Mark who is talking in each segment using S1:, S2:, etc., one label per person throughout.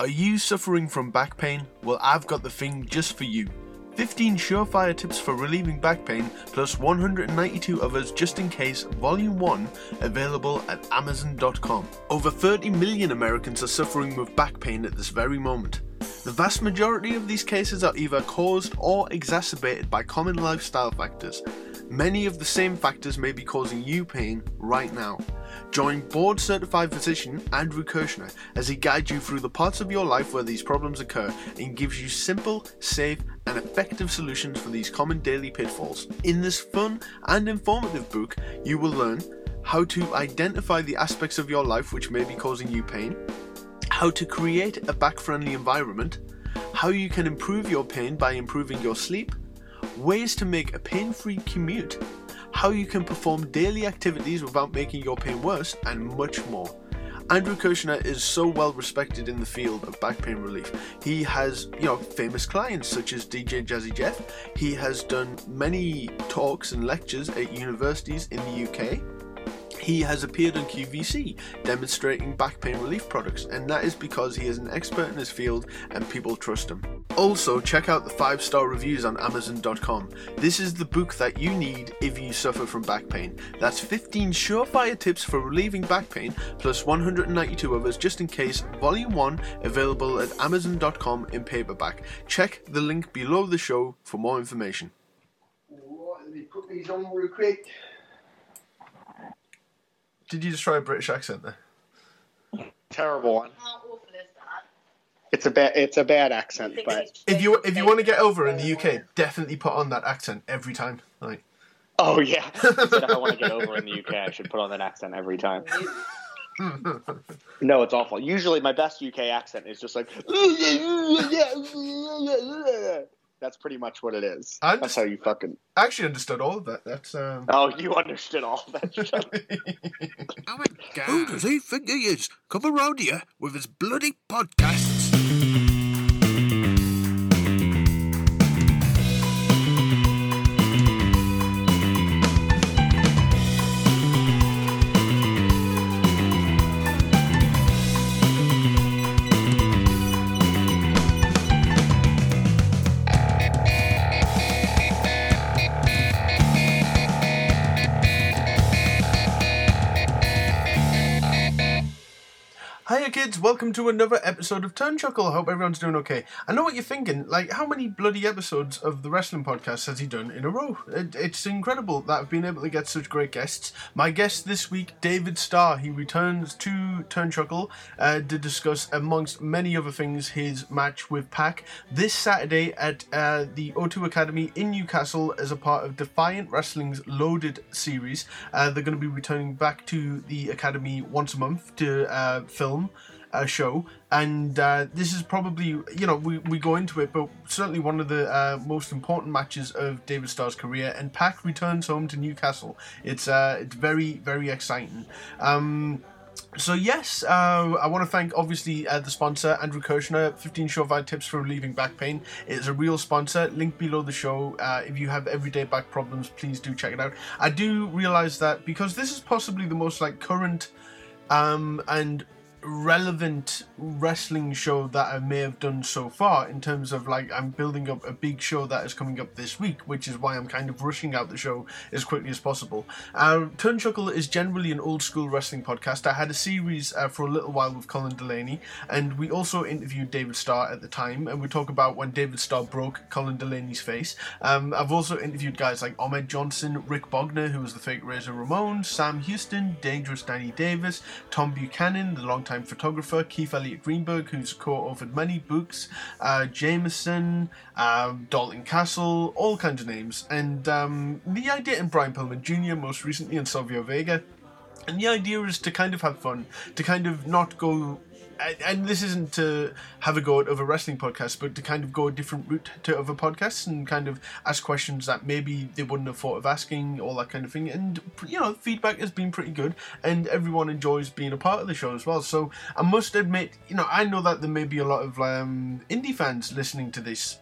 S1: Are you suffering from back pain? Well, I've got the thing just for you. 15 surefire tips for relieving back pain, plus 192 others just in case, Volume 1, available at Amazon.com. Over 30 million Americans are suffering with back pain at this very moment. The vast majority of these cases are either caused or exacerbated by common lifestyle factors. Many of the same factors may be causing you pain right now. Join board certified physician Andrew Kirschner as he guides you through the parts of your life where these problems occur and gives you simple, safe, and effective solutions for these common daily pitfalls. In this fun and informative book, you will learn how to identify the aspects of your life which may be causing you pain, how to create a back friendly environment, how you can improve your pain by improving your sleep, ways to make a pain free commute, how you can perform daily activities without making your pain worse, and much more. Andrew Kirschner is so well respected in the field of back pain relief. He has, you know, famous clients such as DJ Jazzy Jeff. He has done many talks and lectures at universities in the UK. He has appeared on QVC demonstrating back pain relief products, and that is because he is an expert in his field and people trust him. Also, check out the 5 star reviews on Amazon.com. This is the book that you need if you suffer from back pain. That's 15 surefire tips for relieving back pain, plus 192 others just in case, Volume 1, available at Amazon.com in paperback. Check the link below the show for more information.
S2: Let me put these on real quick.
S1: Did you just try a British accent there?
S3: Terrible one.
S4: How awful is that?
S3: It's a bad. It's a bad accent, but
S1: If you if you want to get over in the UK, definitely put on that accent every time. Like
S3: oh yeah. Said if I want to get over in the UK, I should put on that accent every time. No, it's awful. Usually, my best UK accent is just like. That's pretty much what it is.
S1: I
S3: That's how you fucking.
S1: I actually understood all of that. That's um.
S3: Oh, you understood all that shit.
S5: Oh my god. Who does he think he is? Come around here with his bloody podcasts.
S1: Welcome to another episode of Turn Chuckle. I hope everyone's doing okay. I know what you're thinking, like how many bloody episodes of the wrestling podcast has he done in a row? It, it's incredible that I've been able to get such great guests. My guest this week, David Starr, he returns to Turn Chuckle uh, to discuss, amongst many other things, his match with Pac this Saturday at uh, the O2 Academy in Newcastle as a part of Defiant Wrestling's Loaded series. Uh, they're going to be returning back to the Academy once a month to uh, film a show and uh, this is probably you know we, we go into it but certainly one of the uh, most important matches of david starr's career and pac returns home to newcastle it's uh, it's very very exciting um, so yes, uh, I want to thank obviously uh, the sponsor Andrew Kirschner, 15 surefire tips for relieving back pain. It is a real sponsor. Link below the show. Uh, if you have everyday back problems, please do check it out. I do realize that because this is possibly the most like current um, and relevant wrestling show that I may have done so far in terms of like I'm building up a big show that is coming up this week, which is why I'm kind of rushing out the show as quickly as possible. Uh, Turn Chuckle is generally an old school wrestling podcast. I had a series uh, for a little while with Colin Delaney, and we also interviewed David Starr at the time, and we talk about when David Starr broke Colin Delaney's face. Um, I've also interviewed guys like Ahmed Johnson, Rick Bognar, who was the fake Razor Ramon, Sam Houston, Dangerous Danny Davis, Tom Buchanan, the longtime photographer, Keith Elliot Greenberg, who's co-authored many books, uh, Jameson, um, Dalton Castle, all kinds of names, and um, the idea, and Brian Pillman Jr. most recently, and Savio Vega. And the idea is to kind of have fun, to kind of not go and- this isn't to have a go at other wrestling podcasts, but to kind of go a different route to other podcasts and kind of ask questions that maybe they wouldn't have thought of asking, all that kind of thing. And you know, feedback has been pretty good, and everyone enjoys being a part of the show as well. So I must admit, you know, I know that there may be a lot of um, indie fans listening to this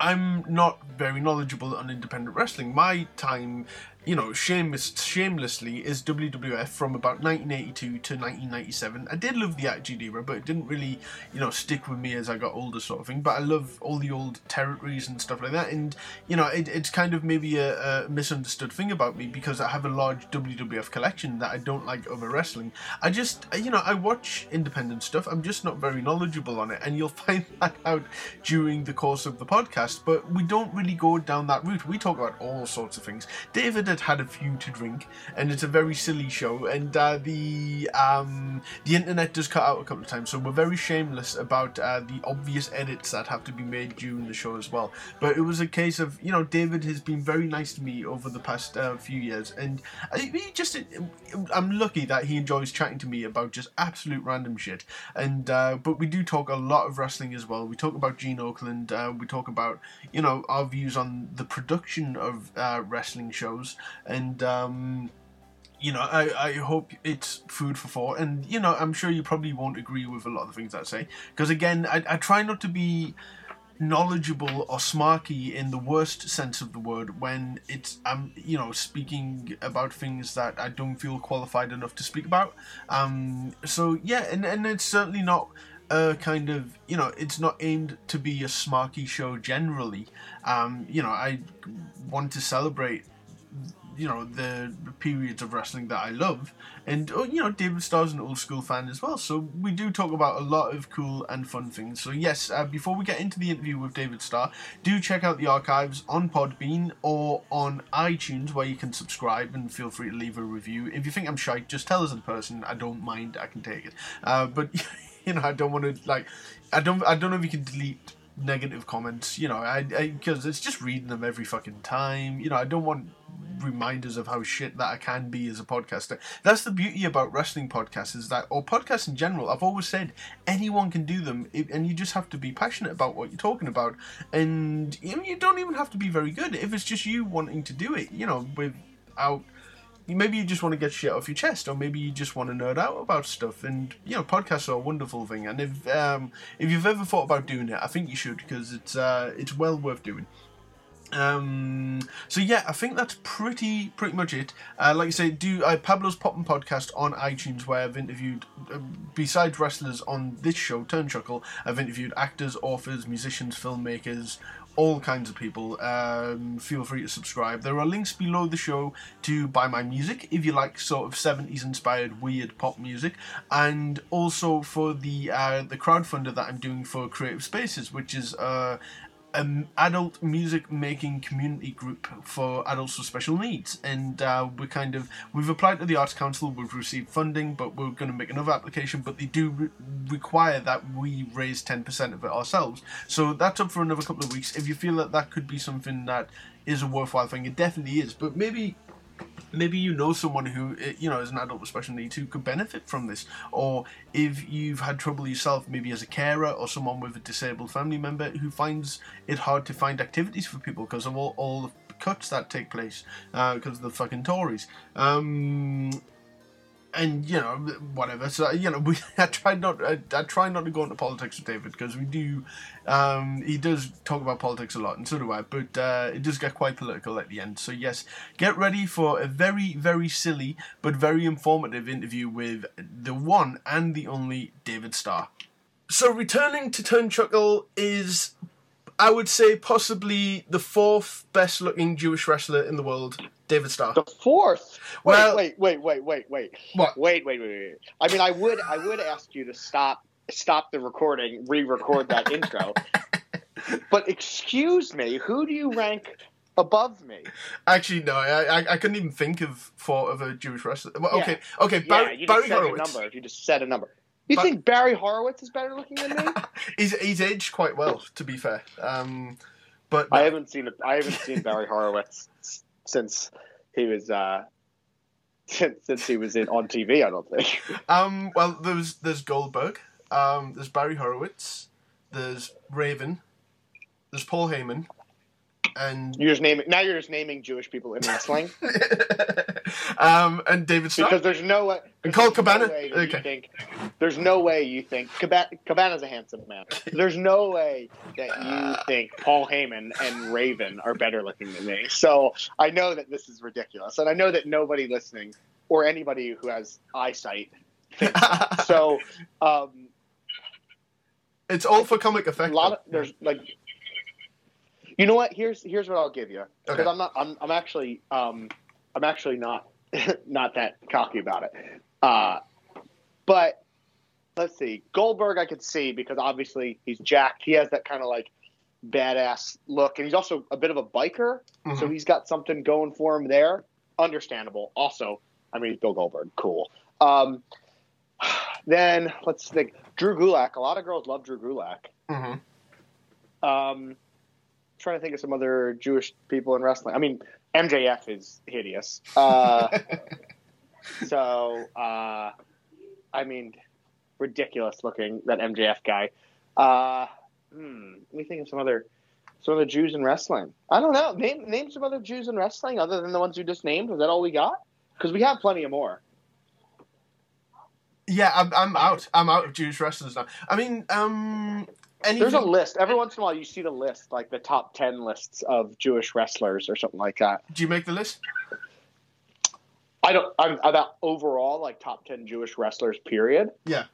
S1: I'm not very knowledgeable on independent wrestling. My time you know, shameless, shamelessly is WWF from about 1982 to 1997. I did love the Attitude Era, but it didn't really, you know, stick with me as I got older, sort of thing. But I love all the old territories and stuff like that. And, you know, it, it's kind of maybe a, a misunderstood thing about me because I have a large WWF collection that I don't like other wrestling. I just, you know, I watch independent stuff. I'm just not very knowledgeable on it. And you'll find that out during the course of the podcast. But we don't really go down that route. We talk about all sorts of things. David had had a few to drink, and it's a very silly show. And uh, the um, the internet does cut out a couple of times, so we're very shameless about uh, the obvious edits that have to be made during the show as well. But it was a case of you know David has been very nice to me over the past uh, few years, and he just I'm lucky that he enjoys chatting to me about just absolute random shit. And uh, but we do talk a lot of wrestling as well. We talk about Gene Okerlund. Uh, we talk about you know our views on the production of uh, wrestling shows and um, you know, I, I hope it's food for thought. And, you know, I'm sure you probably won't agree with a lot of the things I say. Because, again, I, I try not to be knowledgeable or smarky in the worst sense of the word when it's I'm you know speaking about things that I don't feel qualified enough to speak about um so yeah and and it's certainly not a kind of you know it's not aimed to be a smarky show generally um you know I want to celebrate you know the periods of wrestling that I love, and oh, you know David Starr's an old school fan as well, so we do talk about a lot of cool and fun things. So yes, uh, before we get into the interview with David Starr, do check out the archives on Podbean or on iTunes where you can subscribe and feel free to leave a review. If you think I'm shite, just tell us in person. I don't mind. I can take it. Uh, but you know I don't want to like I don't I don't know if you can delete negative comments you know i because it's just reading them every fucking time you know i don't want reminders of how shit that I can be as a podcaster. That's the beauty about wrestling podcasts is that, or podcasts in general. I've always said anyone can do them, and you just have to be passionate about what you're talking about, and you don't even have to be very good if it's just you wanting to do it. You know, without maybe you just want to get shit off your chest, or maybe you just want to nerd out about stuff. And you know, podcasts are a wonderful thing. And if um, if you've ever thought about doing it, I think you should because it's uh, it's well worth doing. Um, so yeah, I think that's pretty pretty much it. Uh, like I say, do uh, Pablo's Poppin' podcast on iTunes, where I've interviewed, uh, besides wrestlers on this show, Turn Chuckle, I've interviewed actors, authors, musicians, filmmakers, all kinds of people. Um, feel free to subscribe. There are links below the show to buy my music if you like sort of 70s inspired weird pop music, and also for the uh, the crowdfunder that I'm doing for Creative Spaces, which is uh, an adult music making community group for adults with special needs. And uh, we're kind of we've applied to the arts council we've received funding but we're going to make another application but they do re- require that we raise 10% of it ourselves. So that's up for another couple of weeks. If you feel that that could be something that is a worthwhile thing it definitely is. But maybe maybe you know someone who eh, you know is an adult with special needs who could benefit from this. Or if you've had trouble yourself maybe as a carer or someone with a disabled family member who finds it hard to find activities for people because of all, all the cuts that take place because uh, of the fucking tories. Um, and you know whatever. So you know, we I try not I, I try not to go into politics with David because we do. Um, he does talk about politics a lot, and so do I. But uh, it does get quite political at the end. So yes, get ready for a very very silly but very informative interview with the one and the only David Starr. So returning to Turnchuckle is I would say possibly the fourth best looking Jewish wrestler in the world, David Starr.
S3: The fourth.
S1: Well-
S3: wait, wait, wait, wait, wait, wait. Wait, wait, wait, wait. I mean, I would, I would ask you to stop, stop the recording, re-record that intro. But excuse me, who do you rank above me?
S1: Actually, no, I, I I couldn't even think of four of a Jewish wrestler. Well,
S3: Yeah.
S1: okay, okay,
S3: yeah,
S1: Barry,
S3: you
S1: Barry
S3: just said a
S1: Horowitz.
S3: number. If you just said a number, you
S1: But-
S3: think Barry Horowitz is better looking than me?
S1: He's he's aged quite well, to be fair. Um, but
S3: I haven't seen, I haven't seen Barry Horowitz since he was, uh, since, since he was in on TV. I don't think.
S1: um, well, there's there's Goldberg, um, there's Barry Horowitz, there's Raven, there's Paul Heyman, and
S3: You're just naming now. You're just naming Jewish people in wrestling
S1: um, and David Starr.
S3: because there's no way.
S1: And
S3: there's no
S1: Cabana?
S3: way
S1: Okay.
S3: think- there's no way you think Cabana, Cabana's a handsome man. There's no way that you think Paul Heyman and Raven are better looking than me. So I know that this is ridiculous, and I know that nobody listening or anybody who has eyesight so. Um,
S1: it's all for comic effect.
S3: a lot of there's like you know what? Here's here's what i'll give you. Because
S1: Okay.
S3: i'm not I'm, I'm actually um i'm actually not not that cocky about it. Uh but let's see. Goldberg i could see because obviously he's jacked. He has that kind of like badass look and he's also a bit of a biker so
S1: Mhm.
S3: he's got something going for him there. Understandable. Also i mean bill goldberg cool. Um then let's think. Drew gulak. A lot of girls love drew gulak.
S1: Mhm.
S3: um, trying to think of some other Jewish people in wrestling. I mean, MJF is hideous. Uh, so, uh, I mean, ridiculous looking that MJF guy. Uh, hmm, let me think of some other some other Jews in wrestling. I don't know. Name name some other Jews in wrestling other than the ones you just named. Was that all we got? Because we have plenty of more.
S1: Yeah, I'm, I'm out. I'm out of Jewish wrestlers now. I mean, um, anything.
S3: There's a list. Every once in a while, you see the list, like the top ten lists of Jewish wrestlers or something like that.
S1: Do you make the list?
S3: I don't. I'm about overall like top ten Jewish wrestlers. Period. Yeah.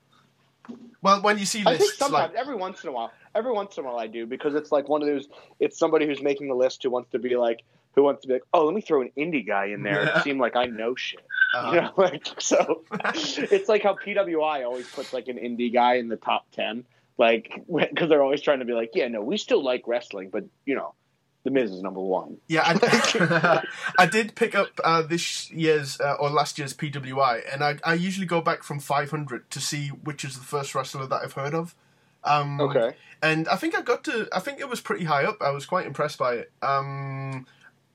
S1: Well, when you see
S3: I think sometimes
S1: like
S3: every once in a while, every once in a while I do because it's like one of those. It's somebody who's making the list who wants to be like who wants to be like, oh, let me throw an indie guy in there
S1: Yeah.
S3: and seem like I know shit.
S1: uh,
S3: You know, like so. it's like how PWI always puts like an indie guy in the top ten, like because they're always trying to be like, yeah, no, we still like wrestling, but you know, the Miz is number one.
S1: Yeah, I, think, I did pick up uh, this year's uh, or last year's PWI, and I, I usually go back from 500 to see which is the first wrestler that I've heard of. Um,
S3: Okay.
S1: And I think I got to. I think it was pretty high up. I was quite impressed by it. Um,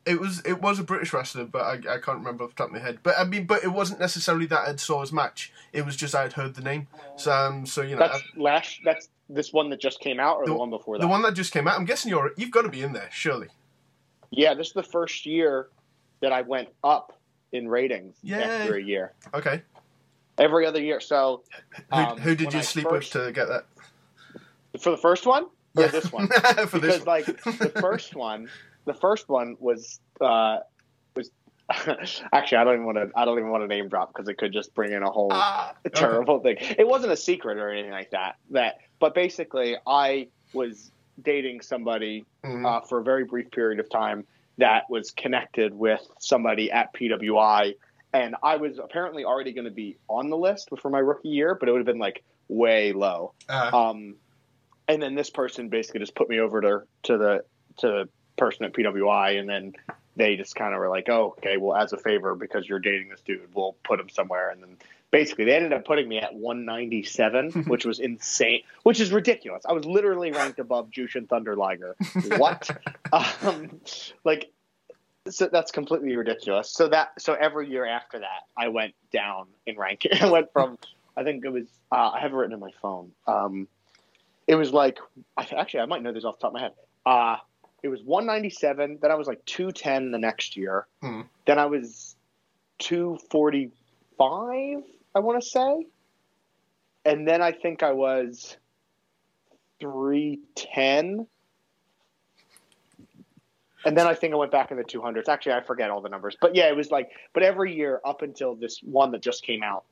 S1: it was it was a British wrestler, but I, I can't remember off the top of my head. But I mean, but it wasn't necessarily that I saw his match. It was just I had heard the name. So um, so you know,
S3: That's last. That's this one that just came out, or the,
S1: The-
S3: one before that.
S1: the one that just came out. I'm guessing you're you've got to be in there, surely.
S3: Yeah, this is the first year that I went up in ratings
S1: Yay.
S3: after a year.
S1: Okay.
S3: Every other year. So
S1: Who,
S3: Um,
S1: who did you
S3: I
S1: sleep
S3: first-
S1: with to get that?
S3: for the first one or this one,
S1: For
S3: because like the first one, the first one was uh, was actually I don't even want to I don't even want to name drop because it could just bring in a whole
S1: Ah, okay.
S3: terrible thing. It wasn't a secret or anything like that. That but basically I was dating somebody
S1: Mhm.
S3: uh, for a very brief period of time that was connected with somebody at PWI. And I was apparently already going to be on the list for my rookie year, but it would have been like way low.
S1: Uh,
S3: Um, and then this person basically just put me over to to the to the person at PWI, and then they just kind of were like, "Oh, okay, well, as a favor, because you're dating this dude, we'll put him somewhere." And then basically, they ended up putting me at 197, which was insane, which is ridiculous. I was literally ranked above Jushin Thunder Liger. What? um, like. So that's completely ridiculous. So that so every year after that, I went down in ranking. I went from I think it was uh, I have it written in my phone. Um, it was like I, actually I might know this off the top of my head. Uh, it was 197. Then I was like 210 the next year.
S1: Hmm.
S3: Then I was 245. I want to say, and then I think I was 310. And then I think I went back in the 200s. Actually, I forget all the numbers, but yeah, it was like. But every year up until this one that just came out,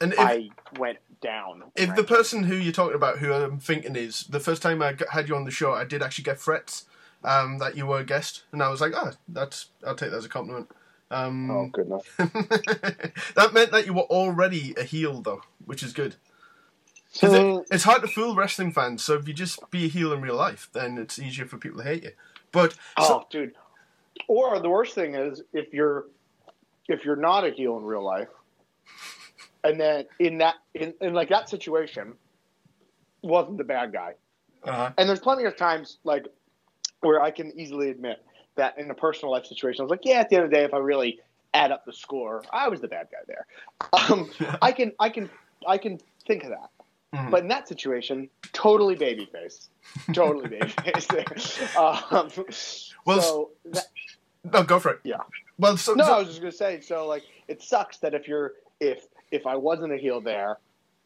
S1: and if,
S3: I went down.
S1: if the person who you're talking about, who I'm thinking is, the first time I had you on the show, I did actually get threats um, that you were a guest, and I was like, oh, that's I'll take that as a compliment. Um,
S3: oh goodness.
S1: that meant that you were already a heel, though, which is good.
S3: So,
S1: it, it's hard to fool wrestling fans, so if you just be a heel in real life, then it's easier for people to hate you. But
S3: oh, dude. Or the worst thing is if you're if you're not a heel in real life, and then in that in, in like that situation, wasn't the bad guy.
S1: uh,
S3: And there's plenty of times like where I can easily admit that in a personal life situation, I was like, yeah, at the end of the day, if I really add up the score, I was the bad guy there. Um, I can I can I can think of that.
S1: Mhm.
S3: But in that situation, totally babyface, totally babyface. um,
S1: Well,
S3: so that,
S1: No, go for it.
S3: Yeah.
S1: Well, so,
S3: no,
S1: so-
S3: I was just gonna say. So like, it sucks that if you're if if I wasn't a heel there,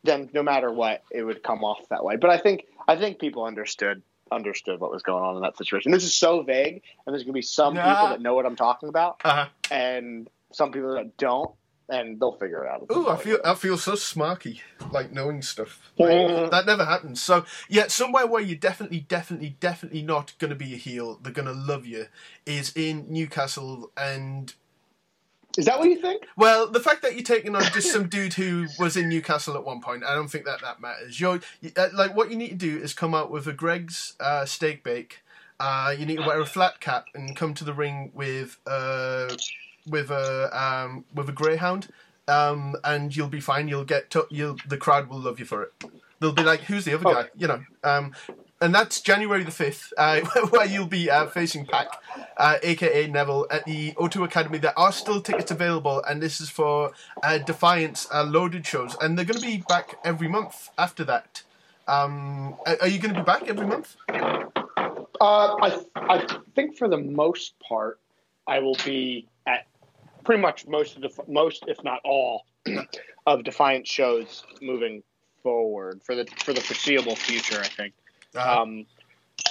S3: then no matter what, it would come off that way. But I think I think people understood understood what was going on in that situation. This is so vague, and there's gonna be some
S1: Nah.
S3: people that know what I'm talking about,
S1: uh-huh.
S3: and some people that don't, and they'll figure it out.
S1: Ooh, I feel I feel so smarky, like knowing stuff. That never happens. So yeah, somewhere where you're definitely, definitely, definitely not going to be a heel. They're going to love you. Is in Newcastle, and
S3: Is that what you think?
S1: well, the fact that you're taking on just some dude who was in Newcastle at one point, I don't think that that matters. You're uh, like what you need to do is come out with a Greggs uh, steak bake. Uh, you need to wear a flat cap and come to the ring with uh, with a um, with a greyhound, um, and you'll be fine. You'll get to, you'll the crowd will love you for it. They'll be like, "Who's the other
S3: Oh.
S1: guy?" You know. Um, and that's January the fifth, uh, where you'll be uh, facing Pac, uh, aka Neville, at the O2 Academy. There are still tickets available, and this is for uh, Defiant's uh, loaded shows, and they're going to be back every month after that. Um, are are you going to be back every month?
S3: Uh, I I think for the most part, I will be at pretty much most of the most, if not all, of Defiant's shows moving forward for the for the foreseeable future. I think
S1: Uh,
S3: um,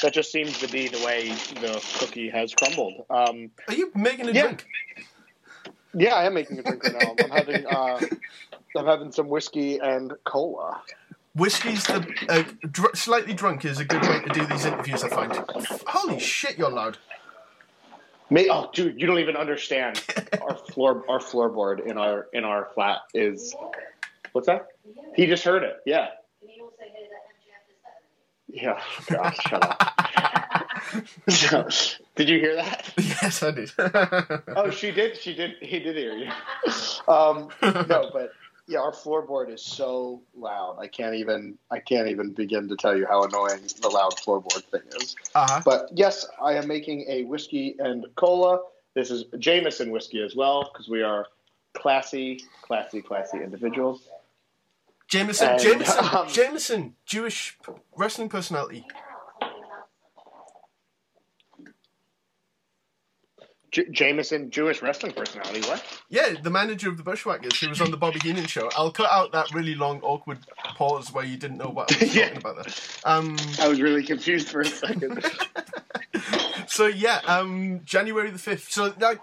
S3: that just seems to be the way the cookie has crumbled. Um,
S1: are you making a
S3: yeah.
S1: drink?
S3: yeah, I am making a drink right now. I'm having uh, I'm having some whiskey and cola.
S1: Whiskey's the uh, dr- slightly drunk is a good way to do these interviews. I find. Holy shit, you're loud.
S3: May, oh, dude, you don't even understand. our floor, our floorboard in our in our flat is. What's that? He just heard it. Yeah. Yeah. Gosh, shut up. did you hear that?
S1: yes, I did.
S3: Oh, she did. She did. He did hear you. Um, no, but yeah, our floorboard is so loud. I can't even. I can't even begin to tell you how annoying the loud floorboard thing is.
S1: uh-huh.
S3: But yes, I am making a whiskey and cola. This is Jameson whiskey as well because we are classy, classy, classy individuals.
S1: Jameson,
S3: And,
S1: Jameson,
S3: um,
S1: Jameson, Jewish wrestling personality.
S3: J- Jameson, Jewish wrestling personality. What?
S1: Yeah, the manager of the Bushwhackers who was on the Bobby Heenan show. I'll cut out that really long, awkward pause where you didn't know what I was
S3: Yeah.
S1: talking about there. Um,
S3: I was really confused for a second.
S1: so yeah, um, January the fifth. So like,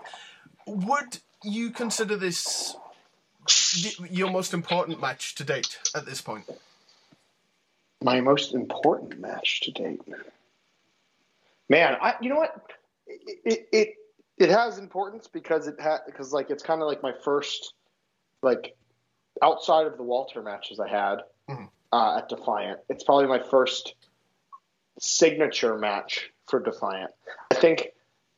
S1: would you consider this your most important match to date at this point?
S3: My most important match to date. Man, I you know what? It it it, it has importance because it ha because like it's kind of like my first like outside of the Walter matches I had
S1: Mhm.
S3: uh, at Defiant. It's probably my first signature match for Defiant. I think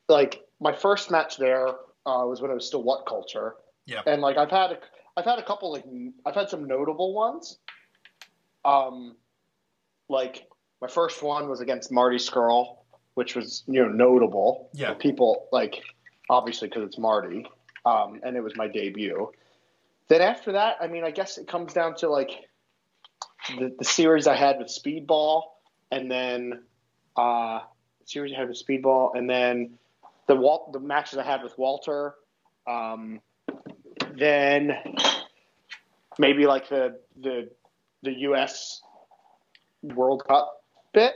S3: like my first match there uh, was when it was still What Culture.
S1: Yeah.
S3: And like I've had a, I've had a couple like I've had some notable ones. Um, like my first one was against Marty Scurll, which was you know notable.
S1: Yeah.
S3: People like obviously because it's Marty, um, and it was my debut. Then after that, I mean, I guess it comes down to like the, the series I had with Speedball, and then uh, series I had with Speedball, and then the Wal- the matches I had with Walter. Um, then maybe like the the the U.S. World Cup bit.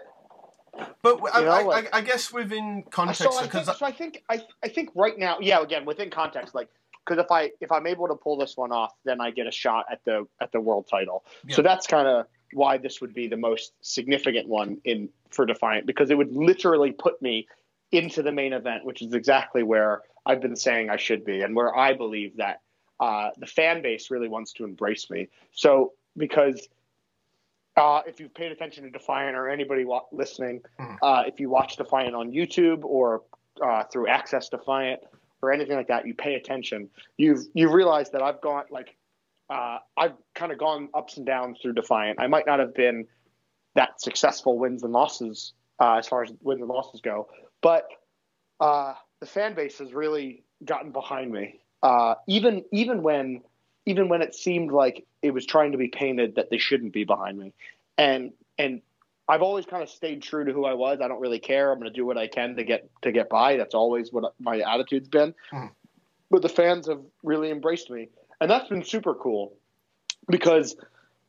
S1: But I,
S3: You know,
S1: I,
S3: like-
S1: I, I guess within context,
S3: so I
S1: because
S3: think, so I think I, I think right now, yeah, again within context, like because if I if I'm able to pull this one off, then I get a shot at the at the world title.
S1: Yeah.
S3: So that's kind of why this would be the most significant one in for Defiant because it would literally put me into the main event, which is exactly where I've been saying I should be, and where I believe that uh, the fan base really wants to embrace me. So because uh, if you've paid attention to Defiant or anybody wa- listening,
S1: Mhm.
S3: uh, if you watch Defiant on YouTube or uh, through Access Defiant or anything like that, you pay attention. You've you've realized that I've gone like uh, I've kind of gone ups and downs through Defiant. I might not have been that successful wins and losses uh, as far as wins and losses go, but uh, the fan base has really gotten behind me. Uh, even even when even when it seemed like it was trying to be painted that they shouldn't be behind me. and and I've always kind of stayed true to who I was. I don't really care. I'm going to do what I can to get to get by. That's always what my attitude's been.
S1: Mhm.
S3: But the fans have really embraced me, and that's been super cool because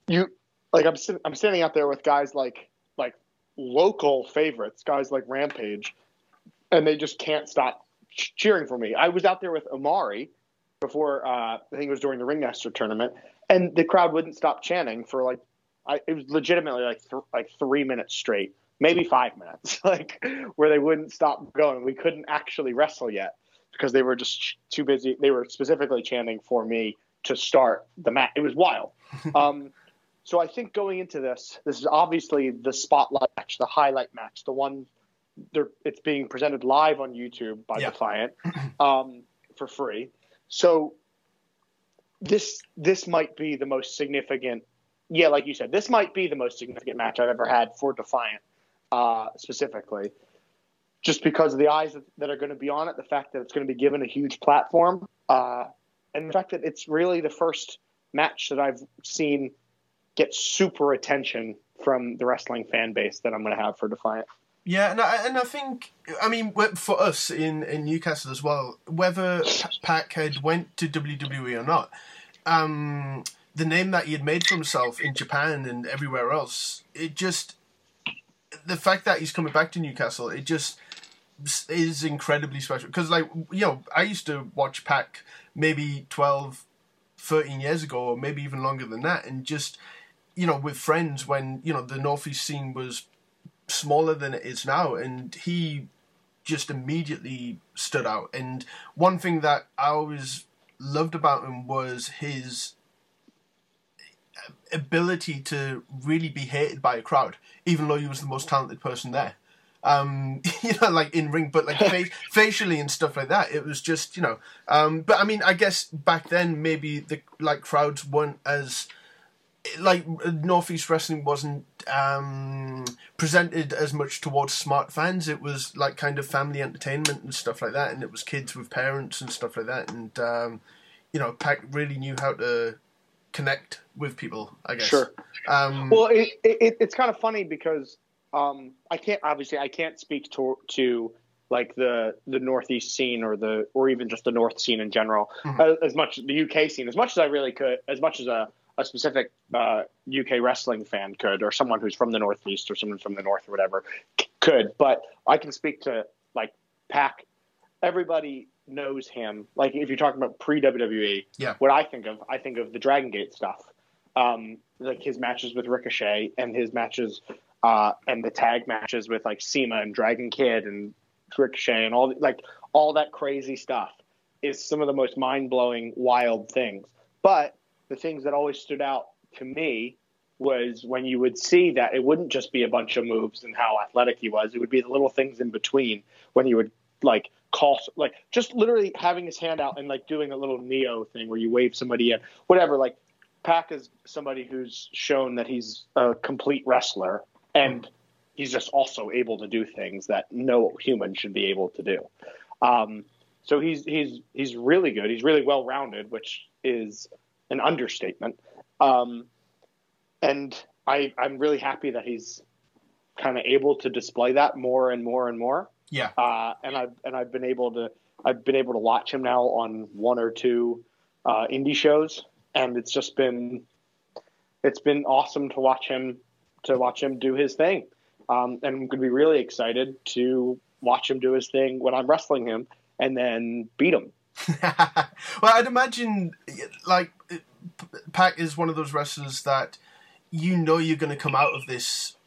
S3: you like I'm I'm standing out there with guys like like local favorites, guys like Rampage, and they just can't stop cheering for me. I was out there with Amari before uh, I think it was during the Ringmaster tournament, and the crowd wouldn't stop chanting for like I, it was legitimately like th- like three minutes straight, maybe five minutes, like where they wouldn't stop going. We couldn't actually wrestle yet because they were just too busy. They were specifically chanting for me to start the match. It was wild. um, so I think going into this, this is obviously the spotlight match, the highlight match, the one. They're, it's being presented live on YouTube by
S1: Yeah.
S3: Defiant um, for free. So this this might be the most significant. Yeah, like you said, this might be the most significant match I've ever had for Defiant, uh, specifically, just because of the eyes that, are going to be on it, the fact that it's going to be given a huge platform, uh, and the fact that it's really the first match that I've seen get super attention from the wrestling fan base that I'm going to have for Defiant.
S1: Yeah, and I, and I think I mean for us in, in Newcastle as well, whether P- Pac had went to WWE or not, um, the name that he had made for himself in Japan and everywhere else, it just the fact that he's coming back to Newcastle, it just is incredibly special. Because like you know I used to watch Pac maybe 12, 13 years ago or maybe even longer than that, and just you know with friends when you know the northeast scene was smaller than it is now, and he just immediately stood out. And one thing that I always loved about him was his ability to really be hated by a crowd, even though he was the most talented person there. Um, you know, like in ring, but like fa- facially and stuff like that. It was just, you know. Um, but I mean, I guess back then maybe the like crowds weren't as like Northeast Wrestling wasn't um, presented as much towards smart fans. It was like kind of family entertainment and stuff like that, and it was kids with parents and stuff like that. And um, you know, Pac really knew how to connect with people. I guess.
S3: Sure.
S1: Um,
S3: Well, it, it, it's kind of funny because um, I can't obviously I can't speak to to like the the northeast scene or the or even just the north scene in general
S1: Mhm.
S3: as, as much the UK scene as much as I really could as much as a a specific uh, UK wrestling fan could or someone who's from the northeast or someone from the north or whatever c- could but I can speak to like Pac everybody knows him like if you're talking about pre WWE
S1: Yeah.
S3: what I think of I think of the Dragon Gate stuff um, like his matches with Ricochet and his matches uh, and the tag matches with like CIMA and Dragon Kid and Ricochet and all like all that crazy stuff is some of the most mind blowing, wild things. But the things that always stood out to me was when you would see that it wouldn't just be a bunch of moves and how athletic he was; it would be the little things in between when he would like call like just literally having his hand out and like doing a little neo thing where you wave somebody in, whatever. Like Pac is somebody who's shown that he's a complete wrestler and he's just also able to do things that no human should be able to do. Um, so he's he's he's really good. He's really well rounded, which is an understatement. Um, and I I'm really happy that he's kind of able to display that more and more and more.
S1: yeah.
S3: Uh, and I've and I've been able to I've been able to watch him now on one or two uh, indie shows, and it's just been it's been awesome to watch him to watch him do his thing. Um, and I'm going to be really excited to watch him do his thing when I'm wrestling him and then beat him.
S1: well, I'd imagine like Pac is one of those wrestlers that you know you're going to come out of this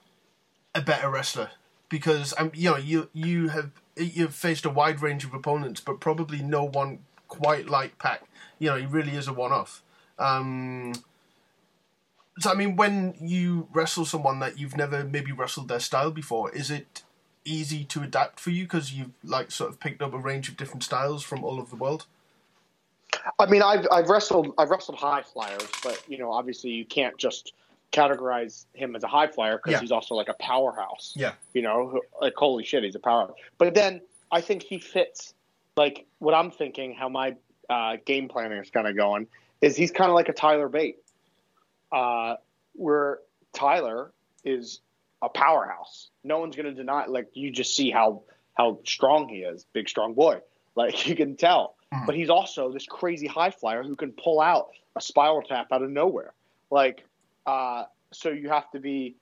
S1: a better wrestler because um, you know you you have you've faced a wide range of opponents, but probably no one quite like Pac. You know, he really is a one-off. Um, so I mean, when you wrestle someone that you've never maybe wrestled their style before, is it easy to adapt for you because you've like sort of picked up a range of different styles from all over the world?
S3: I mean, I've I've wrestled I've wrestled high flyers, but you know, obviously you can't just categorize him as a high flyer because
S1: Yeah.
S3: he's also like a powerhouse.
S1: Yeah.
S3: You know, like holy shit, he's a power. But then I think he fits like what I'm thinking. How my uh, game planning is kind of going is he's kind of like a Tyler Bate, uh, where Tyler is a powerhouse. No one's going to deny. Like you just see how how strong he is, big strong boy. Like you can tell.
S1: Mhm.
S3: But he's also this crazy high flyer who can pull out a spiral tap out of nowhere. Like uh, so, you have to be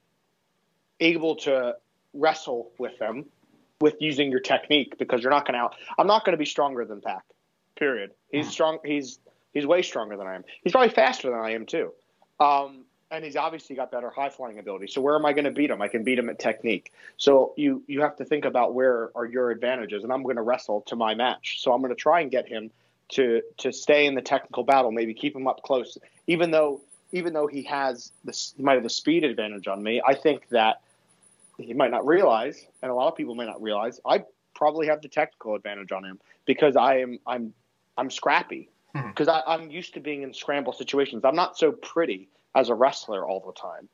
S3: able to wrestle with them with using your technique because you're not going to out. I'm not going to be stronger than Pac. Period. He's
S1: Mhm.
S3: strong. He's he's way stronger than I am. He's probably faster than I am too. Um, and he's obviously got better high flying ability. So where am I going to beat him? I can beat him at technique. So you you have to think about where are your advantages, and I'm going to wrestle to my match. So I'm going to try and get him to to stay in the technical battle, maybe keep him up close, even though even though he has this he might have the speed advantage on me. I think that he might not realize, and a lot of people may not realize, I probably have the technical advantage on him because I am I'm I'm scrappy
S1: hmm.
S3: because I'm used to being in scramble situations. I'm not so pretty as a wrestler all the time.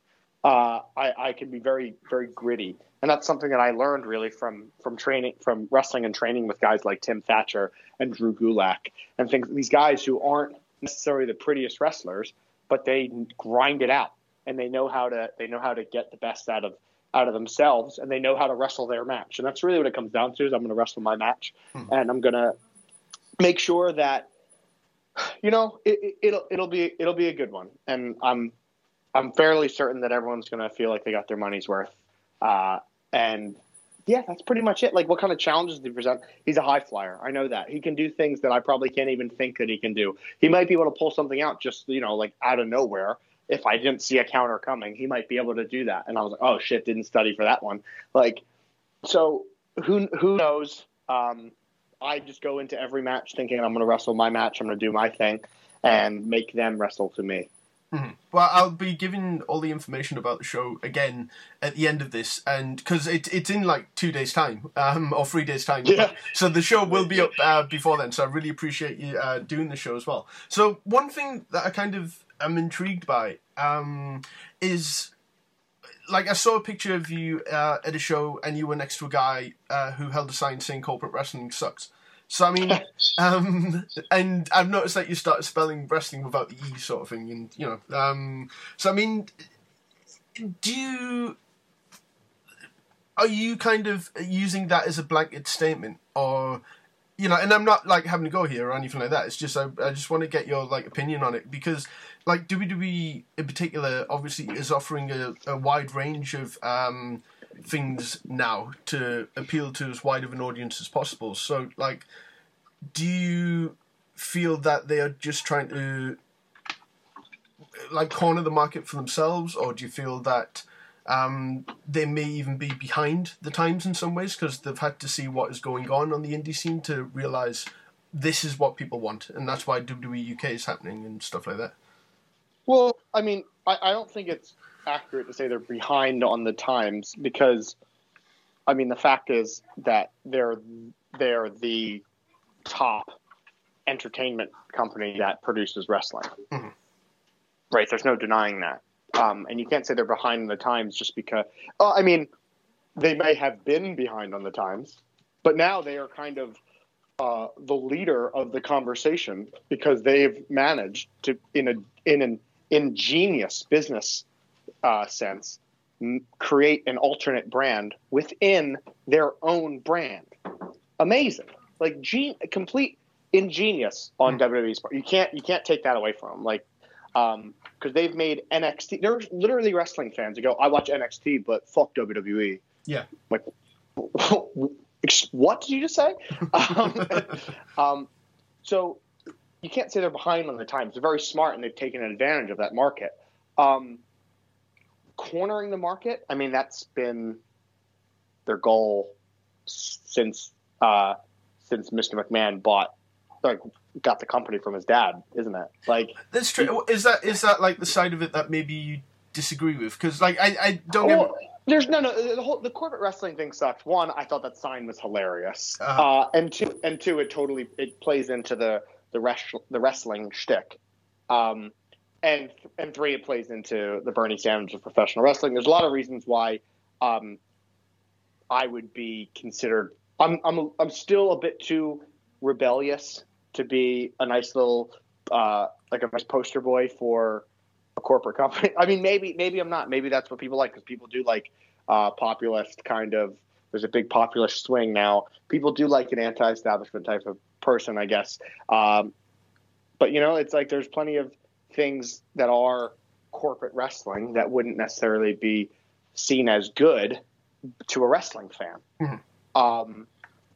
S3: Uh, I, I can be very very gritty, and that's something that I learned really from from training from wrestling and training with guys like Tim Thatcher and Drew Gulak and things. These guys who aren't necessarily the prettiest wrestlers, but they grind it out and they know how to they know how to get the best out of out of themselves and they know how to wrestle their match and that's really what it comes down to is i'm going to wrestle my match
S1: Hmm.
S3: and i'm going to make sure that you know it, it, it'll it'll be it'll be a good one. And i'm i'm fairly certain that everyone's going to feel like they got their money's worth. Uh, and yeah that's pretty much it. Like what kind of challenges do he present? He's a high flyer. I know that. He can do things that i probably can't even think that he can do. He might be able to pull something out just you know like out of nowhere. If I didn't see a counter coming, he might be able to do that. And I was like, oh shit, didn't study for that one. Like, so who who knows? Um, I just go into every match thinking I'm going to wrestle my match, I'm going to do my thing, and make them wrestle to me.
S1: Mhm. Well, I'll be giving all the information about the show again at the end of this, and because it, it's in like two days' time, um, or three days' time.
S3: Yeah.
S1: So the show will be up uh, before then. So I really appreciate you uh, doing the show as well. So one thing that I kind of am intrigued by um, is like I saw a picture of you uh, at a show, and you were next to a guy uh, who held a sign saying "corporate wrestling sucks." So I mean, um, and I've noticed that you started spelling wrestling without the e sort of thing, and you know, um, so I mean, do you are you kind of using that as a blanket statement, or you know? And I'm not like having to go here or anything like that. It's just I, I just want to get your like opinion on it because like WWE in particular obviously is offering a, a wide range of um, things now to appeal to as wide of an audience as possible. So like, do you feel that they are just trying to like corner the market for themselves, or do you feel that um, they may even be behind the times in some ways because they've had to see what is going on on the indie scene to realize this is what people want, and that's why WWE UK is happening and stuff like that.
S3: Well, I mean, I, I don't think it's accurate to say they're behind on the times because, I mean, the fact is that they're they're the top entertainment company that produces wrestling.
S1: Mhm.
S3: Right? There's no denying that, um, and you can't say they're behind on the times just because. Oh, I mean, they may have been behind on the times, but now they are kind of uh, the leader of the conversation because they've managed to, in a in an ingenious business uh, sense, m- create an alternate brand within their own brand. Amazing, like gen- complete ingenious on WWE's part. You can't you can't take that away from them. Like because they've made NXT. There's literally wrestling fans who go, "I watch NXT, but fuck WWE."
S1: Yeah.
S3: Like, what did you just say? um, um, so you can't say they're behind on the times. They're very smart and they've taken advantage of that market. Um, cornering the market, I mean, that's been their goal since uh, since Mr. McMahon bought like got the company from his dad, isn't it? Like
S1: That's true. Is that is that like the side of it that maybe you disagree with? Because like I, I don't get.
S3: There's no no the whole the corporate wrestling thing sucked. One, I thought that sign was hilarious,
S1: Uh-huh.
S3: uh, and two, and two, it totally it plays into the the res- the wrestling shtick. Um, and and three, it plays into the Bernie Sanders of professional wrestling. There's a lot of reasons why um, I would be considered. I'm I'm I'm still a bit too rebellious to be a nice little uh, like a nice poster boy for a corporate company. I mean, maybe maybe I'm not. Maybe that's what people like because people do like uh, populist kind of. There's a big populist swing now. People do like an anti-establishment type of person, I guess. Um, but you know, it's like there's plenty of things that are corporate wrestling that wouldn't necessarily be seen as good to a wrestling fan.
S1: Mhm.
S3: Um,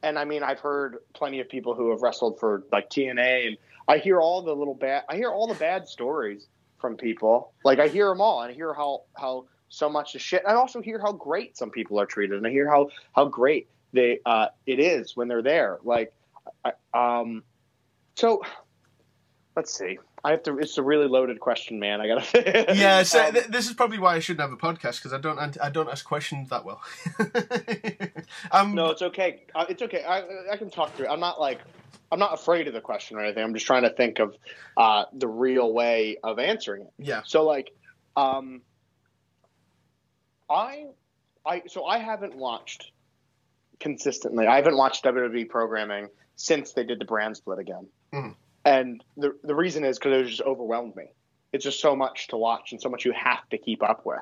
S3: and I mean, I've heard plenty of people who have wrestled for like TNA, and I hear all the little bad, I hear all the bad stories from people. Like I hear them all, and I hear how how so much is shit. I also hear how great some people are treated, and I hear how how great they uh, it is when they're there. Like, I, um, so let's see. I have to. It's a really loaded question, man. I gotta.
S1: Yeah, so
S3: Um,
S1: th- this is probably why I shouldn't have a podcast because I don't I don't ask questions that well. um,
S3: No, it's okay. Uh, it's okay. I, I can talk through. it. I'm not like I'm not afraid of the question or anything. I'm just trying to think of uh, the real way of answering it.
S1: yeah,
S3: So like, um, I, I so I haven't watched consistently. I haven't watched WWE programming since they did the brand split again.
S1: Mhm.
S3: And the the reason is because it just overwhelmed me. It's just so much to watch and so much you have to keep up with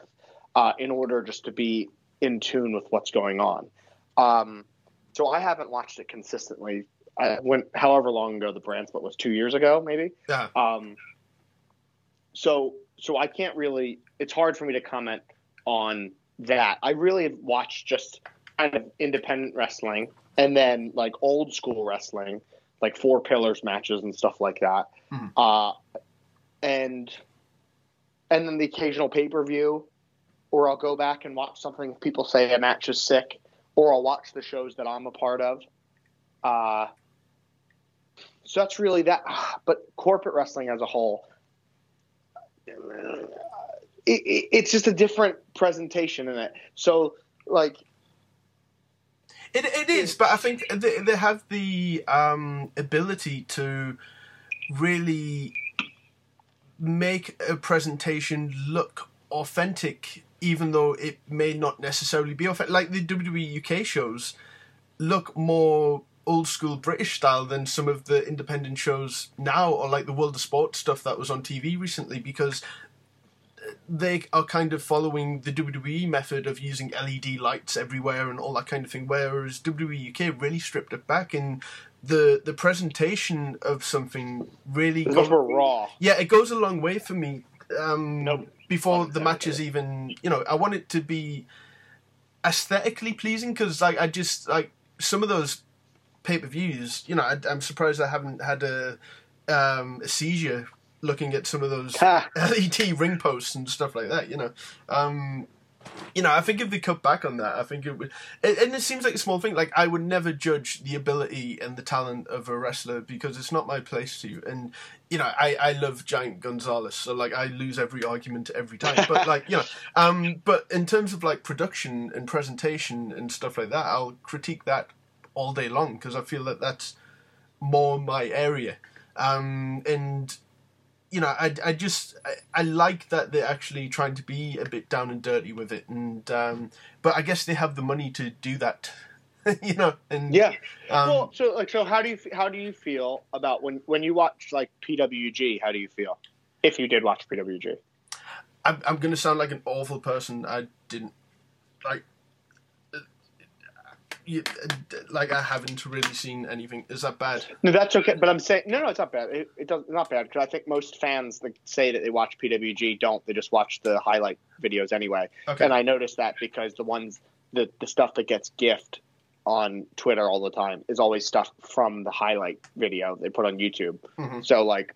S3: uh, in order just to be in tune with what's going on. Um, so I haven't watched it consistently. I went however long ago the brand split was two years ago, maybe.
S1: yeah,
S3: Um, so so I can't really. It's hard for me to comment on that. I really have watched just kind of independent wrestling and then like old school wrestling, like four pillars matches and stuff like that.
S1: Mhm.
S3: Uh, and and then the occasional pay per view, or I'll go back and watch something people say a match is sick, or I'll watch the shows that I'm a part of. Uh, so that's really that. But corporate wrestling as a whole, it, it, it's just a different presentation in it. So, like,
S1: it it is, but I think they, they have the um, ability to really make a presentation look authentic, even though it may not necessarily be authentic. Like the WWE UK shows look more old school British style than some of the independent shows now, or like the World of Sport stuff that was on TV recently, because they are kind of following the WWE method of using LED lights everywhere and all that kind of thing, whereas WWE UK really stripped it back and the the presentation of something really
S3: it's
S1: go-
S3: much more raw.
S1: yeah, it goes a long way for me. Um,
S3: Nope.
S1: Before the match is even, you know, I want it to be aesthetically pleasing because, like, I just like some of those pay per views. You know, I, I'm surprised I haven't had a um, a seizure looking at some of those. LED ring posts and stuff like that. You know, um, you know, I think if they cut back on that, I think it would. It, and it seems like a small thing. Like I would never judge the ability and the talent of a wrestler because it's not my place to. And you know, I I love Giant Gonzalez, so like I lose every argument every time. But like you know, um, but in terms of like production and presentation and stuff like that, I'll critique that all day long because I feel that that's more my area. Um, and you know, I, I just I, I like that they're actually trying to be a bit down and dirty with it, and um, but I guess they have the money to do that, you know. And
S3: Yeah.
S1: um,
S3: well, so like, so how do you how do you feel about when when you watch like PWG? How do you feel if you did watch PWG?
S1: I'm I'm gonna sound like an awful person. I didn't like. You, like I haven't really seen anything. Is that bad?
S3: No, that's okay. But I'm saying no, no, it's not bad. It, it does not bad because I think most fans that say that they watch PWG don't. They just watch the highlight videos anyway.
S1: Okay.
S3: And I noticed that because the ones the the stuff that gets gift on Twitter all the time is always stuff from the highlight video they put on YouTube.
S1: Mhm.
S3: So like,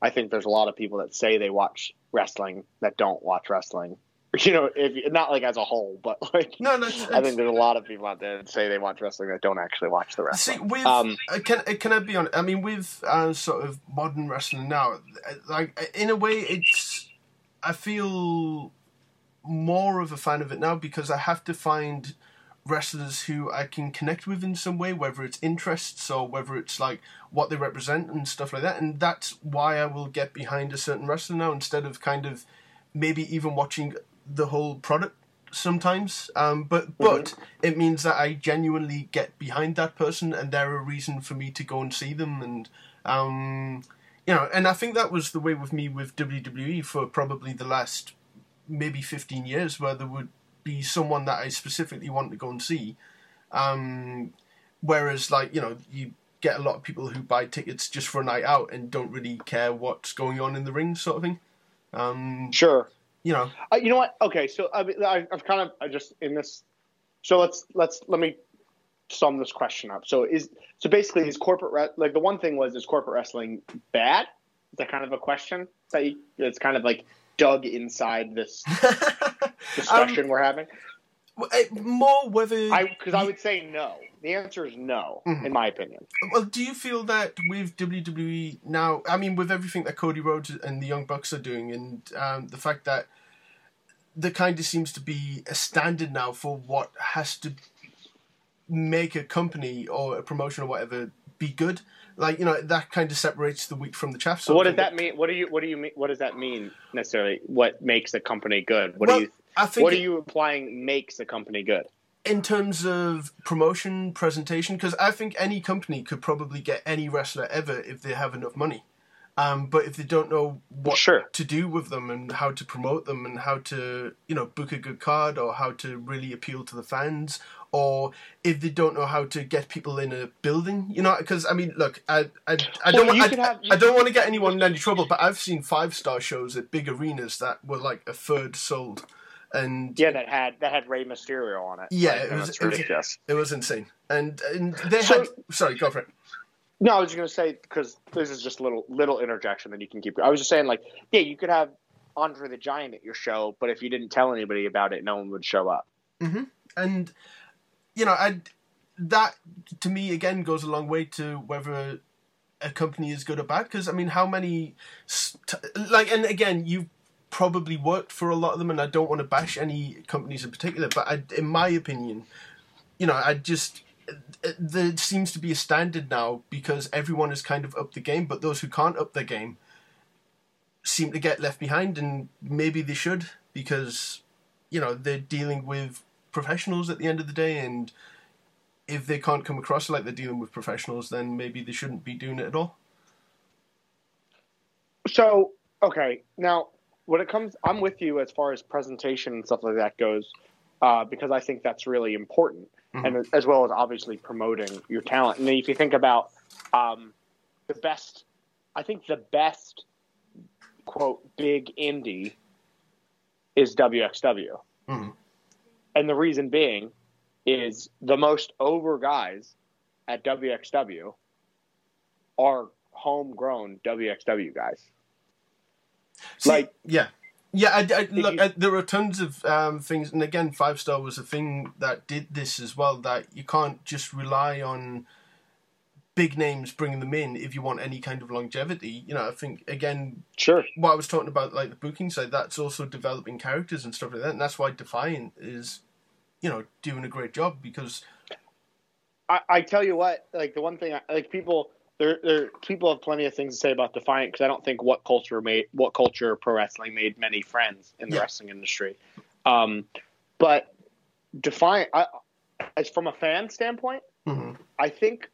S3: I think there's a lot of people that say they watch wrestling that don't watch wrestling. You know, if not like as a whole, but like
S1: No, no.
S3: I think there's a lot of people out there that say they watch wrestling that don't actually watch the
S1: See,
S3: wrestling.
S1: with
S3: Um,
S1: uh, can uh, can I be on? I mean, with uh, sort of modern wrestling now, uh, like in a way, it's I feel more of a fan of it now because I have to find wrestlers who I can connect with in some way, whether it's interests or whether it's like what they represent and stuff like that. And that's why I will get behind a certain wrestler now instead of kind of maybe even watching the whole product sometimes. Um, but but it means that I genuinely get behind that person, and they're a reason for me to go and see them. And um, you know, and I think that was the way with me with WWE for probably the last maybe 15 years, where there would be someone that I specifically want to go and see. Um, whereas, like, you know, you get a lot of people who buy tickets just for a night out and don't really care what's going on in the ring, sort of thing. Um,
S3: Sure.
S1: You know,
S3: Uh, you know what? Okay, so I, I, I've kind of I just in this. So let's let's let me sum this question up. So is so basically is corporate re- like the one thing was is corporate wrestling bad? Is that kind of a question that you, it's kind of like dug inside this discussion we're having?
S1: Eh, more whether
S3: I because I would say no. The answer is no,
S1: Mhm.
S3: in my opinion.
S1: Well, do you feel that with WWE now? I mean, with everything that Cody Rhodes and the Young Bucks are doing, and um, the fact that there kind of seems to be a standard now for what has to make a company or a promotion or whatever be good. Like you know, that kind of separates the wheat from the chaff.
S3: So what does that mean? What do you what do you mean? What does that mean necessarily? What makes a company good? What
S1: Well,
S3: do you
S1: I think
S3: what are you implying makes a company good?
S1: In terms of promotion presentation because i think any company could probably get any wrestler ever if they have enough money um, but if they don't know what
S3: Sure.
S1: to do with them and how to promote them and how to you know book a good card or how to really appeal to the fans or if they don't know how to get people in a building you know because i mean look i i, I don't
S3: you
S1: I,
S3: have-
S1: I don't want to get anyone in any trouble but i've seen five star shows at big arenas that were like a third sold and
S3: Yeah, that had that had Rey Mysterio on it.
S1: Yeah,
S3: Like,
S1: it was- it was- it was insane and and they
S3: So-
S1: had sorry go for it
S3: No, I was just gonna say because this is just a little little interjection that you can keep. I was just saying like, yeah, you could have Andre the Giant at your show, but if you didn't tell anybody about it, no one would show up. Mm-hmm.
S1: and you know I that to me again goes a long way to whether a company is good or bad because I mean how many st- like and again you probably worked for a lot of them and I don't want to bash any companies in particular but I, in my opinion you know I just there seems to be a standard now because everyone is kind of up the game but those who can't up their game seem to get left behind and maybe they should because you know they're dealing with professionals at the end of the day and if they can't come across like they're dealing with professionals then maybe they shouldn't be doing it at all.
S3: So okay, now when it comes, I'm with you as far as presentation and stuff like that goes, uh, because I think that's really important, and as well as obviously promoting your talent. And if you think about um, the best, I think the best quote big indie is WXW,
S1: Mhm.
S3: and the reason being is the most over guys at WXW are homegrown WXW guys.
S1: See,
S3: Like-
S1: yeah yeah I, I, look I, there are tons of um, things and again five star was a thing that did this as well that you can't just rely on big names bringing them in if you want any kind of longevity you know i think again
S3: Sure.
S1: what i was talking about like the booking side that's also developing characters and stuff like that and that's why defiant is you know doing a great job because
S3: I, I tell you what, like the one thing, I, like people, there, there, people have plenty of things to say about Defiant because I don't think what culture made, what culture pro wrestling made many friends in the
S1: Yeah.
S3: wrestling industry. Um, but Defiant, I, as from a fan standpoint,
S1: Mhm.
S3: I think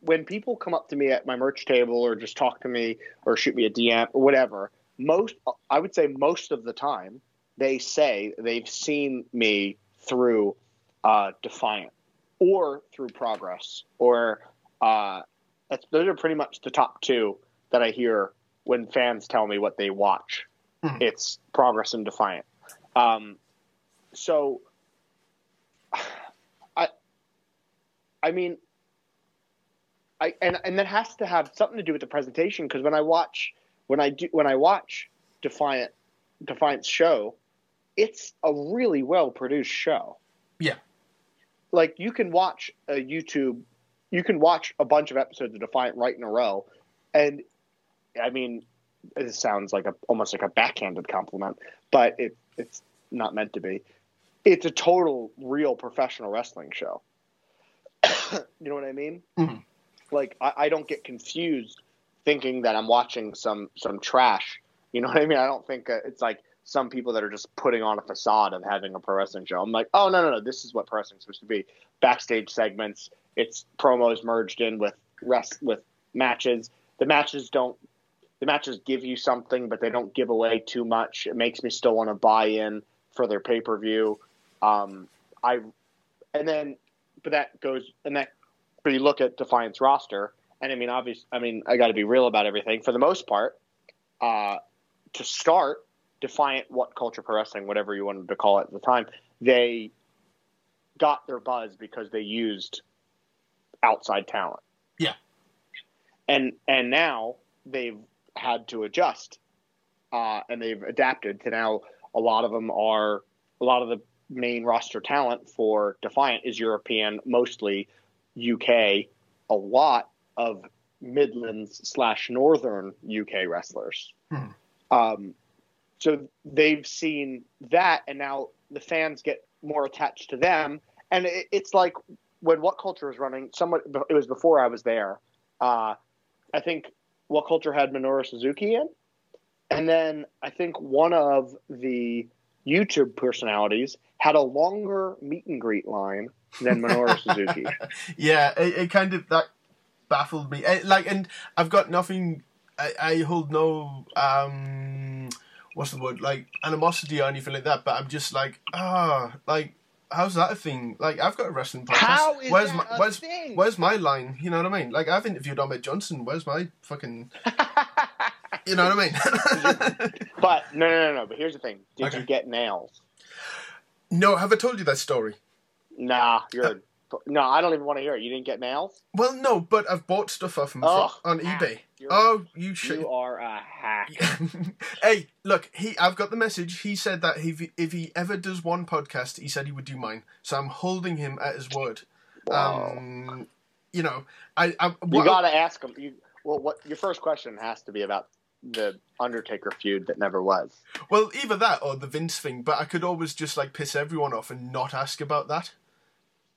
S3: when people come up to me at my merch table or just talk to me or shoot me a DM or whatever, most I would say most of the time they say they've seen me through uh, Defiant or through Progress or uh, that's, those are pretty much the top two that I hear when fans tell me what they watch.
S1: Mhm.
S3: It's Progress and Defiant. Um, so I I mean I and and that has to have something to do with the presentation because when I watch when I do when I watch Defiant Defiant's show, it's a really well produced show.
S1: Yeah.
S3: Like you can watch a YouTube, you can watch a bunch of episodes of Defiant right in a row, and I mean, it sounds like a almost like a backhanded compliment, but it it's not meant to be. It's a total real professional wrestling show. you know what I mean?
S1: Mhm.
S3: Like I, I don't get confused thinking that I'm watching some some trash. You know what I mean? I don't think uh, it's like some people that are just putting on a facade of having a pro wrestling show. I'm like, oh no no no, this is what pro wrestling supposed to be. Backstage segments. It's promos merged in with rest with matches. The matches don't the matches give you something, but they don't give away too much. It makes me still want to buy in for their pay per view. Um, I and then, but that goes and that. But you look at Defiant's roster, and I mean, obviously, I mean, I got to be real about everything. For the most part, uh, to start, Defiant, what culture pro wrestling, whatever you wanted to call it at the time, they got their buzz because they used outside talent.
S1: Yeah.
S3: And and now they've had to adjust, uh, and they've adapted to now. A lot of them are a lot of the main roster talent for Defiant is European, mostly UK. A lot of Midlands slash Northern UK wrestlers.
S1: Hmm.
S3: Um, so they've seen that, and now the fans get more attached to them. And it, it's like when What Culture was running. Somewhat, it was before I was there. Uh, I think What Culture had Minoru Suzuki in, and then I think one of the YouTube personalities had a longer meet and greet line than Minoru Suzuki.
S1: yeah, it, it kind of that baffled me. Eh, like, and I've got nothing. I, I hold no um, what's the word? Like animosity or anything like that. But I'm just like, ah, like. How's that a thing? Like I've got a wrestling podcast.
S3: How is
S1: where's
S3: that
S1: my
S3: a
S1: where's
S3: thing?
S1: where's my line? You know what I mean? Like I've interviewed Ahmed Johnson. Where's my fucking? You know what I mean?
S3: But no, no, no, no. But here's the thing: Did
S1: Okay.
S3: you get nails?
S1: no, have I told you that story?
S3: Nah, you're. No, I don't even want to hear it. You didn't get nails.
S1: Well, no, but I've bought stuff off him
S3: Oh,
S1: for, on
S3: hack.
S1: eBay.
S3: You're-
S1: Oh, you should.
S3: You are a hack.
S1: hey, look, he. I've got the message. He said that if he, if he ever does one podcast, he said he would do mine. So I'm holding him at his word.
S3: Wow.
S1: Um, you know, I. I
S3: you
S1: what-
S3: gotta ask him. You well, what your first question has to be about the Undertaker feud that never was.
S1: well, either that or the Vince thing. But I could always just like piss everyone off and not ask about that.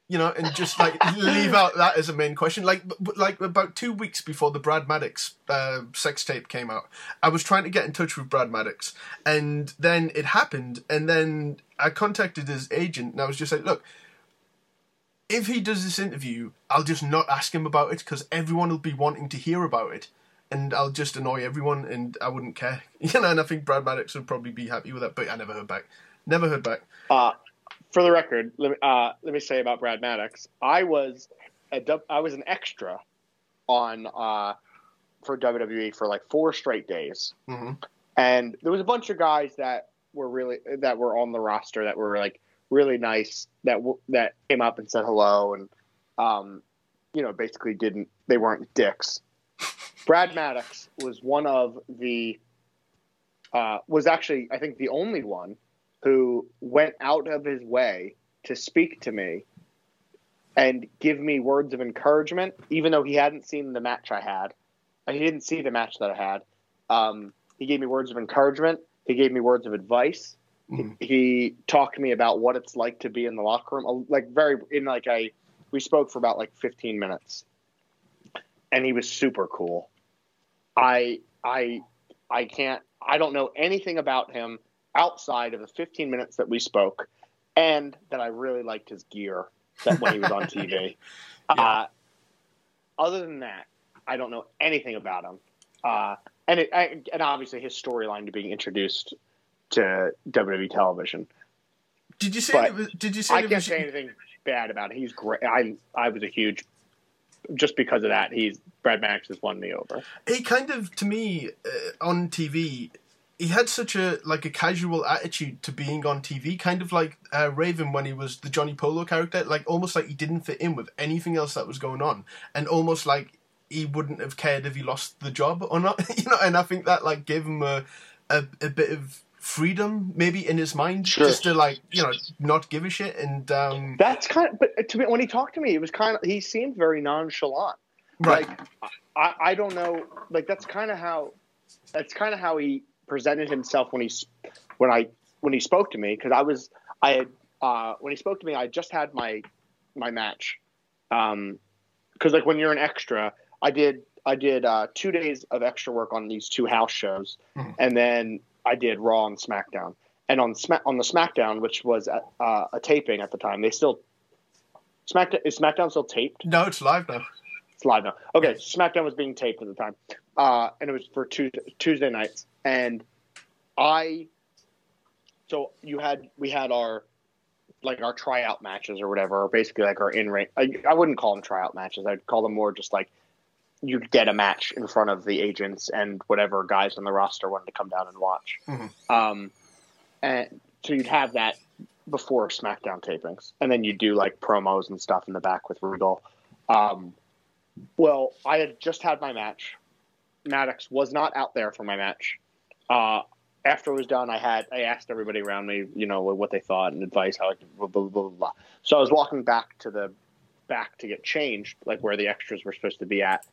S1: You know, and just like leave out that as a main question. Like, like about two weeks before the Brad Maddox uh, sex tape came out, I was trying to get in touch with Brad Maddox, and then it happened, and then I contacted his agent, and I was just like, look. If he does this interview, I'll just not ask him about it because everyone will be wanting to hear about it, and I'll just annoy everyone, and I wouldn't care. You know, and I think Brad Maddox would probably be happy with that, but I never heard back. Never heard back.
S3: Uh, for the record, let me, uh, let me say about Brad Maddox. I was a I was an extra on uh, for WWE for like four straight days,
S1: hmm
S3: and there was a bunch of guys that were really that were on the roster that were like really nice that w- that came up and said hello and um, you know basically didn't they weren't dicks. Brad Maddox was one of the uh, was actually I think the only one who went out of his way to speak to me and give me words of encouragement, even though he hadn't seen the match I had. Uh, He didn't see the match that I had. Um, he gave me words of encouragement. He gave me words of advice.
S1: Mhm.
S3: He talked to me about what it's like to be in the locker room. uh, Like very in like a, we spoke for about like 15 minutes, and he was super cool. I I I can't. I don't know anything about him outside of the 15 minutes that we spoke, and that I really liked his gear that when he was on TV. uh, other than that, I don't know anything about him. Uh, and it, I, and obviously his storyline to being introduced to WWE television.
S1: Did you say?
S3: But
S1: it was, did you say?
S3: I can't
S1: was-
S3: say anything bad about it. He's great. I I was a huge just because of that. He's Brad Max has won me over.
S1: he kind of to me uh, on TV he had such a like a casual attitude to being on TV kind of like uh, Raven when he was the Johnny Polo character like almost like he didn't fit in with anything else that was going on and almost like he wouldn't have cared if he lost the job or not you know and I think that like gave him a a, a bit of freedom maybe in his mind
S3: Sure.
S1: just to like you know not give a shit and um
S3: That's kind of. But to me, when he talked to me, it was kind of. He seemed very nonchalant.
S1: right
S3: Like I, I don't know. Like that's kind of how. That's kind of how he presented himself when he when I when he spoke to me because I was I had uh, when he spoke to me I just had my my match um because like when you're an extra I did I did uh, two days of extra work on these two house shows
S1: Mhm.
S3: and then I did Raw and SmackDown and on Smack on the SmackDown which was at, uh, a taping at the time they still SmackDown is SmackDown still taped
S1: no it's live now
S3: it's live now. Okay, SmackDown was being taped at the time. Uh, and it was for Tuesday, Tuesday nights. And I, so you had we had our like our tryout matches or whatever, or basically like our in ring. I, I wouldn't call them tryout matches. I'd call them more just like you'd get a match in front of the agents and whatever guys on the roster wanted to come down and watch.
S1: Mhm.
S3: Um, and so you'd have that before SmackDown tapings, and then you do like promos and stuff in the back with Regal. Um, well, I had just had my match. Maddox was not out there for my match. Uh, after it was done, I had I asked everybody around me, you know, what they thought and advice, how I could blah blah blah blah. blah. So I was walking back to the back to get changed, like where the extras were supposed to be at,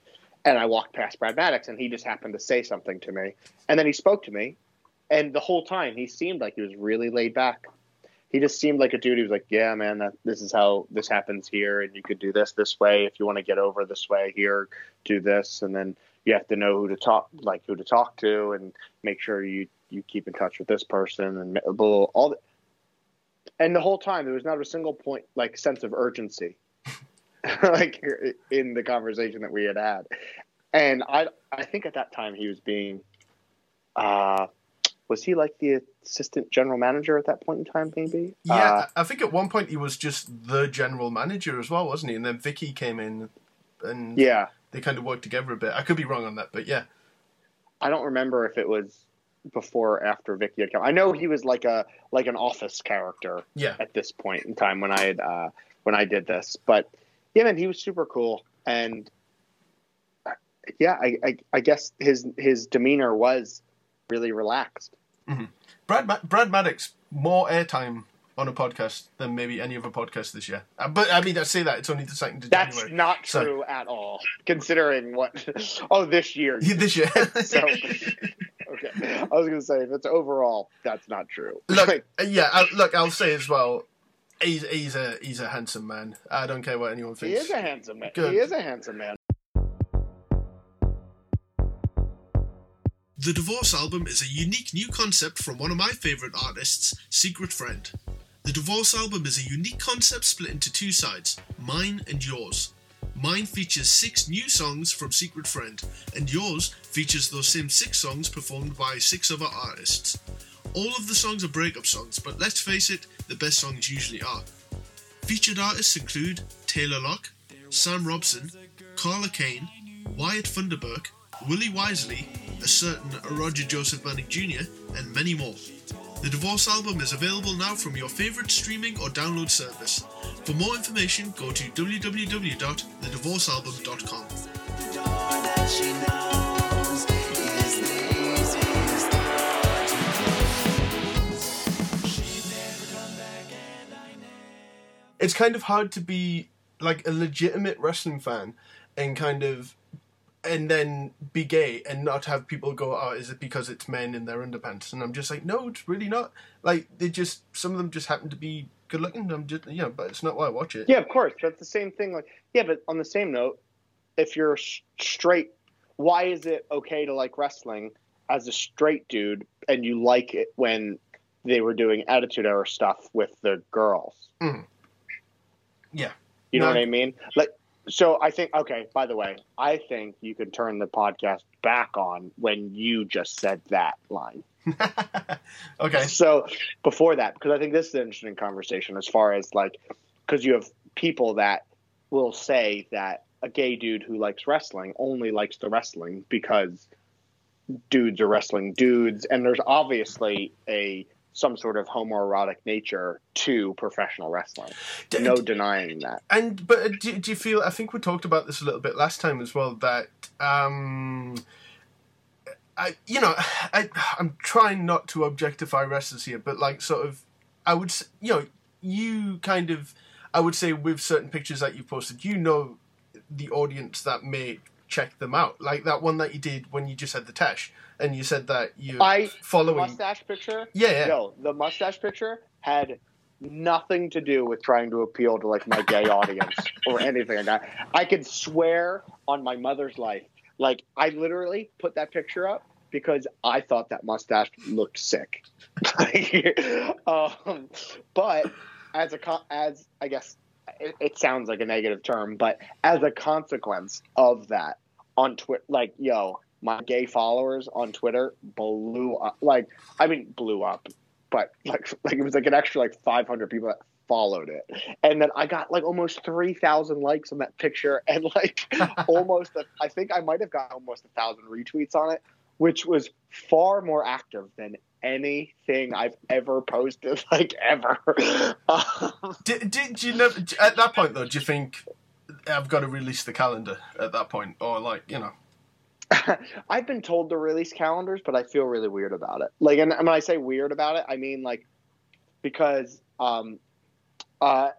S3: and I walked past Brad Maddox, and he just happened to say something to me, and then he spoke to me, and the whole time he seemed like he was really laid back. He just seemed like a dude. He was like, "Yeah, man, that, this is how this happens here, and you could do this this way if you want to get over this way here. Do this, and then you have to know who to talk, like who to talk to, and make sure you you keep in touch with this person and blah, blah, all. The, and the whole time there was not a single point like sense of urgency, like in the conversation that we had had, and I I think at that time he was being, uh, was he like the assistant general manager at that point in time? Maybe.
S1: Yeah,
S3: Uh,
S1: I I think at one point he was just the general manager as well, wasn't he? And then Vickie came in, and
S3: yeah.
S1: They kind of worked together a bit. I could be wrong on that, but yeah,
S3: I don't remember if it was before or after Vickie had come. I know he was like a like an office character
S1: yeah.
S3: at this point in time when I had uh, when I did this. But yeah, man, he was super cool, and yeah, I, I I guess his his demeanor was really relaxed.
S1: Brad Ma- Brad Maddox more airtime on a podcast than maybe any other podcast this year. Uh, but I mean, I say that it's only the second of
S3: That's
S1: January.
S3: not
S1: So-
S3: true at all, considering what. Oh, this year.
S1: Yeah, this year.
S3: So, okay, I was gonna say if it's overall, that's not true.
S1: look, uh, yeah, I, look, I'll say as well. He's he's a he's a handsome man. I don't care what anyone thinks.
S3: he is a handsome man.
S1: Good.
S3: He is a handsome man.
S5: The Divorce album is a unique new concept from one of my favourite artists, Secret Friend. The Divorce album is a unique concept split into two sides, mine and yours. Mine features six new songs from Secret Friend, and yours features those same six songs performed by six other artists. All of the songs are breakup songs, but let's face it, the best songs usually are. Featured artists include Taylor Locke, Sam Robson, Carla Kane, Wyatt Thunderberg, Willie Wisely, a certain Roger Joseph Manning Jr., and many more. The Divorce album is available now from your favourite streaming or download service. For more information, go to www.thedivorcealbum.com.
S1: it's kind of hard to be like a legitimate wrestling fan and kind of and then be gay and not have people go, "Oh, is it because it's men in their underpants?" And I'm just like, no, it's really not. Like they just some of them just happen to be good looking. I'm just you know, but it's not why I watch it.
S3: Yeah, of course. That's the same thing. Like, yeah, but on the same note, if you're straight, why is it okay to like wrestling as a straight dude and you like it when they were doing Attitude Era stuff with the girls? Mm.
S1: Yeah.
S3: You know
S1: No.
S3: what I mean? Like, so I think. Okay. By the way, I think you could turn the podcast back on when you just said that line.
S1: okay.
S3: So before that, because I think this is an interesting conversation as far as like, because you have people that will say that a gay dude who likes wrestling only likes the wrestling because dudes are wrestling dudes, and there's obviously a some sort of homoerotic nature to professional wrestling.
S1: D-
S3: No denying that.
S1: And but uh, do, do you feel? I think we talked about this a little bit last time as well. That um, I you know I I'm trying not to objectify wrestlers here, but like sort of I would you know you kind of I would say with certain pictures that you posted, you know the audience that may check them out. Like that one that you did when you just had the Tash, and you said that you
S3: I
S1: following.
S3: mustache picture.
S1: Yeah, yeah.
S3: No, the mustache picture had nothing to do with trying to appeal to like my gay audience or anything like that. I could swear on my mother's life. Like I literally put that picture up because I thought that mustache looked sick. um, but as a as I guess it, it sounds like a negative term, but as a consequence of that on Twitter, like yo, my gay followers on Twitter blew up. Like, I mean, blew up, but like, like it was like an extra like 500 people that followed it, and then I got like almost 3,000 likes on that picture, and like almost, a, I think I might have got almost a thousand retweets on it, which was far more active than anything I've ever posted, like ever. Um,
S1: Did, did you never at that point though? Do you think I've got to release the calendar at that point, or like you know?
S3: I've been told to release calendars, but I feel really weird about it. Like, and when I say weird about it, I mean like because um, uh,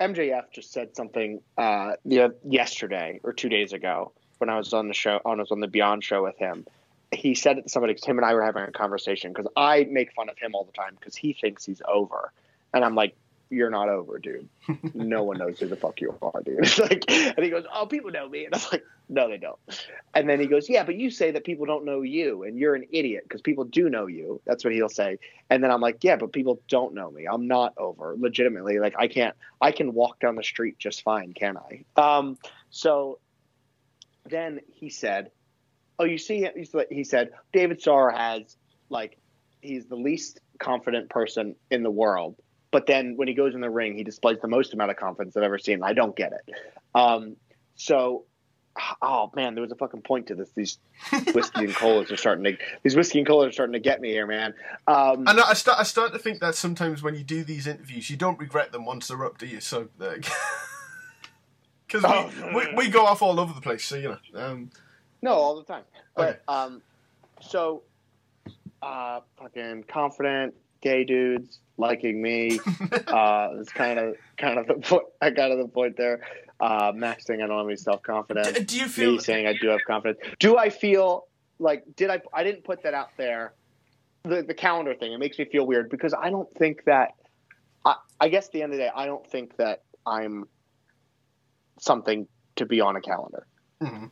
S3: MJF just said something uh, yesterday or two days ago when I was on the show, when I was on the Beyond show with him. He said it to somebody because him and I were having a conversation because I make fun of him all the time because he thinks he's over, and I'm like, you're not over, dude. No one knows who the fuck you are, dude. It's like, and he goes, oh, people know me, and I'm like, no, they don't. And then he goes, yeah, but you say that people don't know you, and you're an idiot because people do know you. That's what he'll say. And then I'm like, yeah, but people don't know me. I'm not over, legitimately. Like I can't, I can walk down the street just fine, can I? Um, so then he said, oh, you see, he said, David Starr has like, he's the least confident person in the world but then when he goes in the ring, he displays the most amount of confidence I've ever seen. I don't get it. Um, so, oh man, there was a fucking point to this. These whiskey and colas are starting to these whiskey and colas are starting to get me here, man. Um,
S1: And I start, I start to think that sometimes when you do these interviews, you don't regret them once they're up, do you? So, because we,
S3: Oh.
S1: we we go off all over the place, so you know. Um,
S3: no, all the time. But
S1: Okay.
S3: um, so, uh, fucking confident gay dudes liking me. uh, it's kind of kind of the point. I got to the point there. Uh, Max saying I don't have any self confidence.
S1: d- do you feel?
S3: me saying I do have confidence. Do I feel like did I? I didn't put that out there. The the calendar thing it makes me feel weird because I don't think that. I, I guess at the end of the day, I don't think that I'm something to be on a calendar.
S1: Mhm.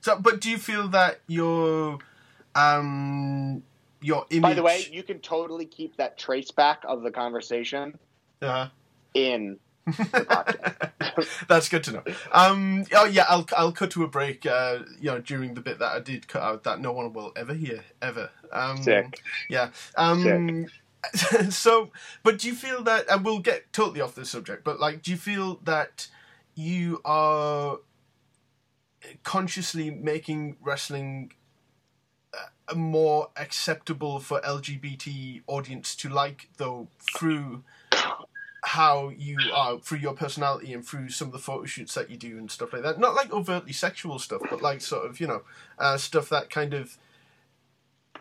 S1: So, but do you feel that your um your image?
S3: By the way, you can totally keep that trace back of the conversation
S1: uh,
S3: in the podcast.
S1: That's good to know. Um, oh yeah, I'll I'll cut to a break. Uh, you know, during the bit that I did cut out that no one will ever hear ever. Um,
S3: Sick.
S1: Yeah. Um, so, but do you feel that? And we'll get totally off the subject. But like, do you feel that you are consciously making wrestling more acceptable for LGBT audience to like, though through how you are through your personality and through some of the photo shoots that you do and stuff like that. Not like overtly sexual stuff, but like sort of you know uh, stuff that kind of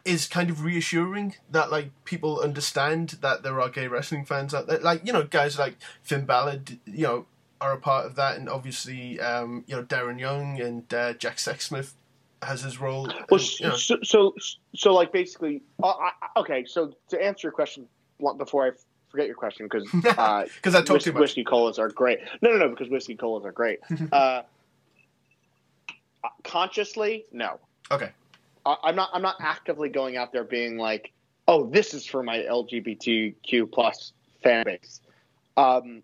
S1: is kind of reassuring that like people understand that there are gay wrestling fans out there. Like you know guys like Finn Balor, you know, are a part of that, and obviously um, you know Darren Young and uh, Jack Sexsmith has his role.
S3: Well,
S1: and, you know,
S3: so, so, so, like, basically, uh, I, okay. So, to answer your question before I forget your question, because uh,
S1: because I talk
S3: whis-
S1: too much.
S3: whiskey colas are great. No, no, no, because whiskey colas are great. uh, consciously, no.
S1: Okay.
S3: I, I'm not. I'm not actively going out there being like, "Oh, this is for my LGBTQ plus fan base," um,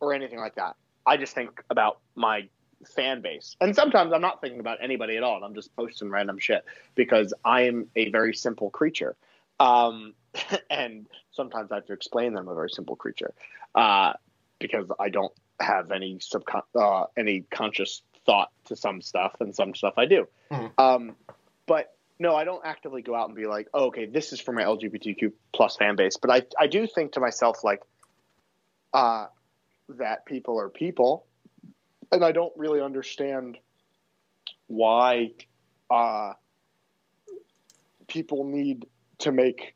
S3: or anything like that. I just think about my fan base, and sometimes I'm not thinking about anybody at all. And I'm just posting random shit because I am a very simple creature, um, and sometimes I have to explain that I'm a very simple creature uh, because I don't have any subcon- uh, any conscious thought to some stuff, and some stuff I do.
S1: Mhm.
S3: Um, but no, I don't actively go out and be like, oh, okay, this is for my LGBTQ plus fan base. But I, I do think to myself like, uh, that people are people, and I don't really understand why uh, people need to make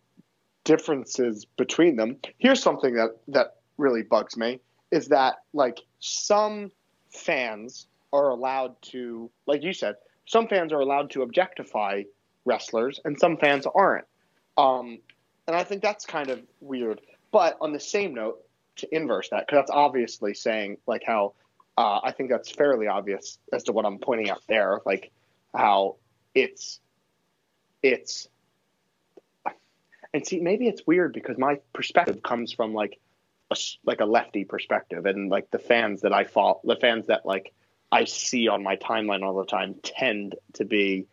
S3: differences between them. Here's something that that really bugs me is that like some fans are allowed to, like you said, some fans are allowed to objectify wrestlers, and some fans aren't. Um, and I think that's kind of weird. But on the same note, to inverse that, because that's obviously saying like how uh, I think that's fairly obvious as to what I'm pointing out there, like how it's it's and see maybe it's weird because my perspective comes from like a, like a lefty perspective, and like the fans that I follow, the fans that like I see on my timeline all the time tend to be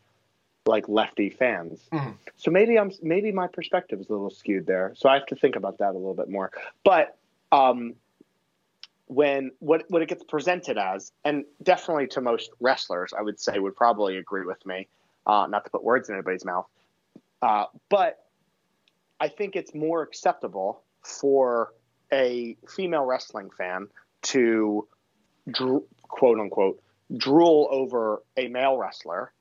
S3: like lefty fans.
S1: Mhm.
S3: So maybe I'm maybe my perspective is a little skewed there. So I have to think about that a little bit more. But um, when what what it gets presented as, and definitely to most wrestlers, I would say would probably agree with me. Uh, not to put words in anybody's mouth, uh, but I think it's more acceptable for a female wrestling fan to dro- quote unquote drool over a male wrestler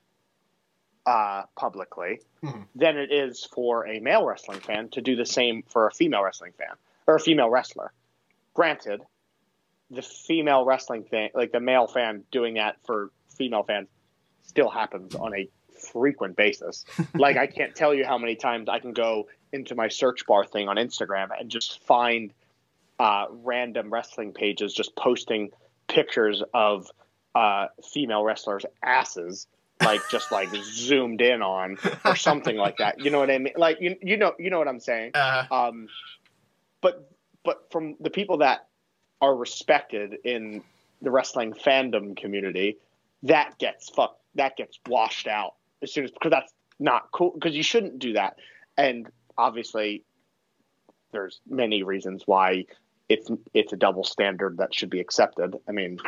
S3: uh, publicly
S1: Mhm.
S3: than it is for a male wrestling fan to do the same for a female wrestling fan or a female wrestler. Granted, the female wrestling fan, like the male fan doing that for female fans, still happens on a frequent basis. like I can't tell you how many times I can go into my search bar thing on Instagram and just find uh, random wrestling pages just posting pictures of uh, female wrestlers' asses, like just like zoomed in on or something like that. You know what I mean? Like you, you know, you know what I'm saying.
S1: Uh,
S3: Um, but but from the people that are respected in the wrestling fandom community, that gets fuck that gets washed out as soon as because that's not cool because you shouldn't do that. And obviously, there's many reasons why it's it's a double standard that should be accepted. I mean,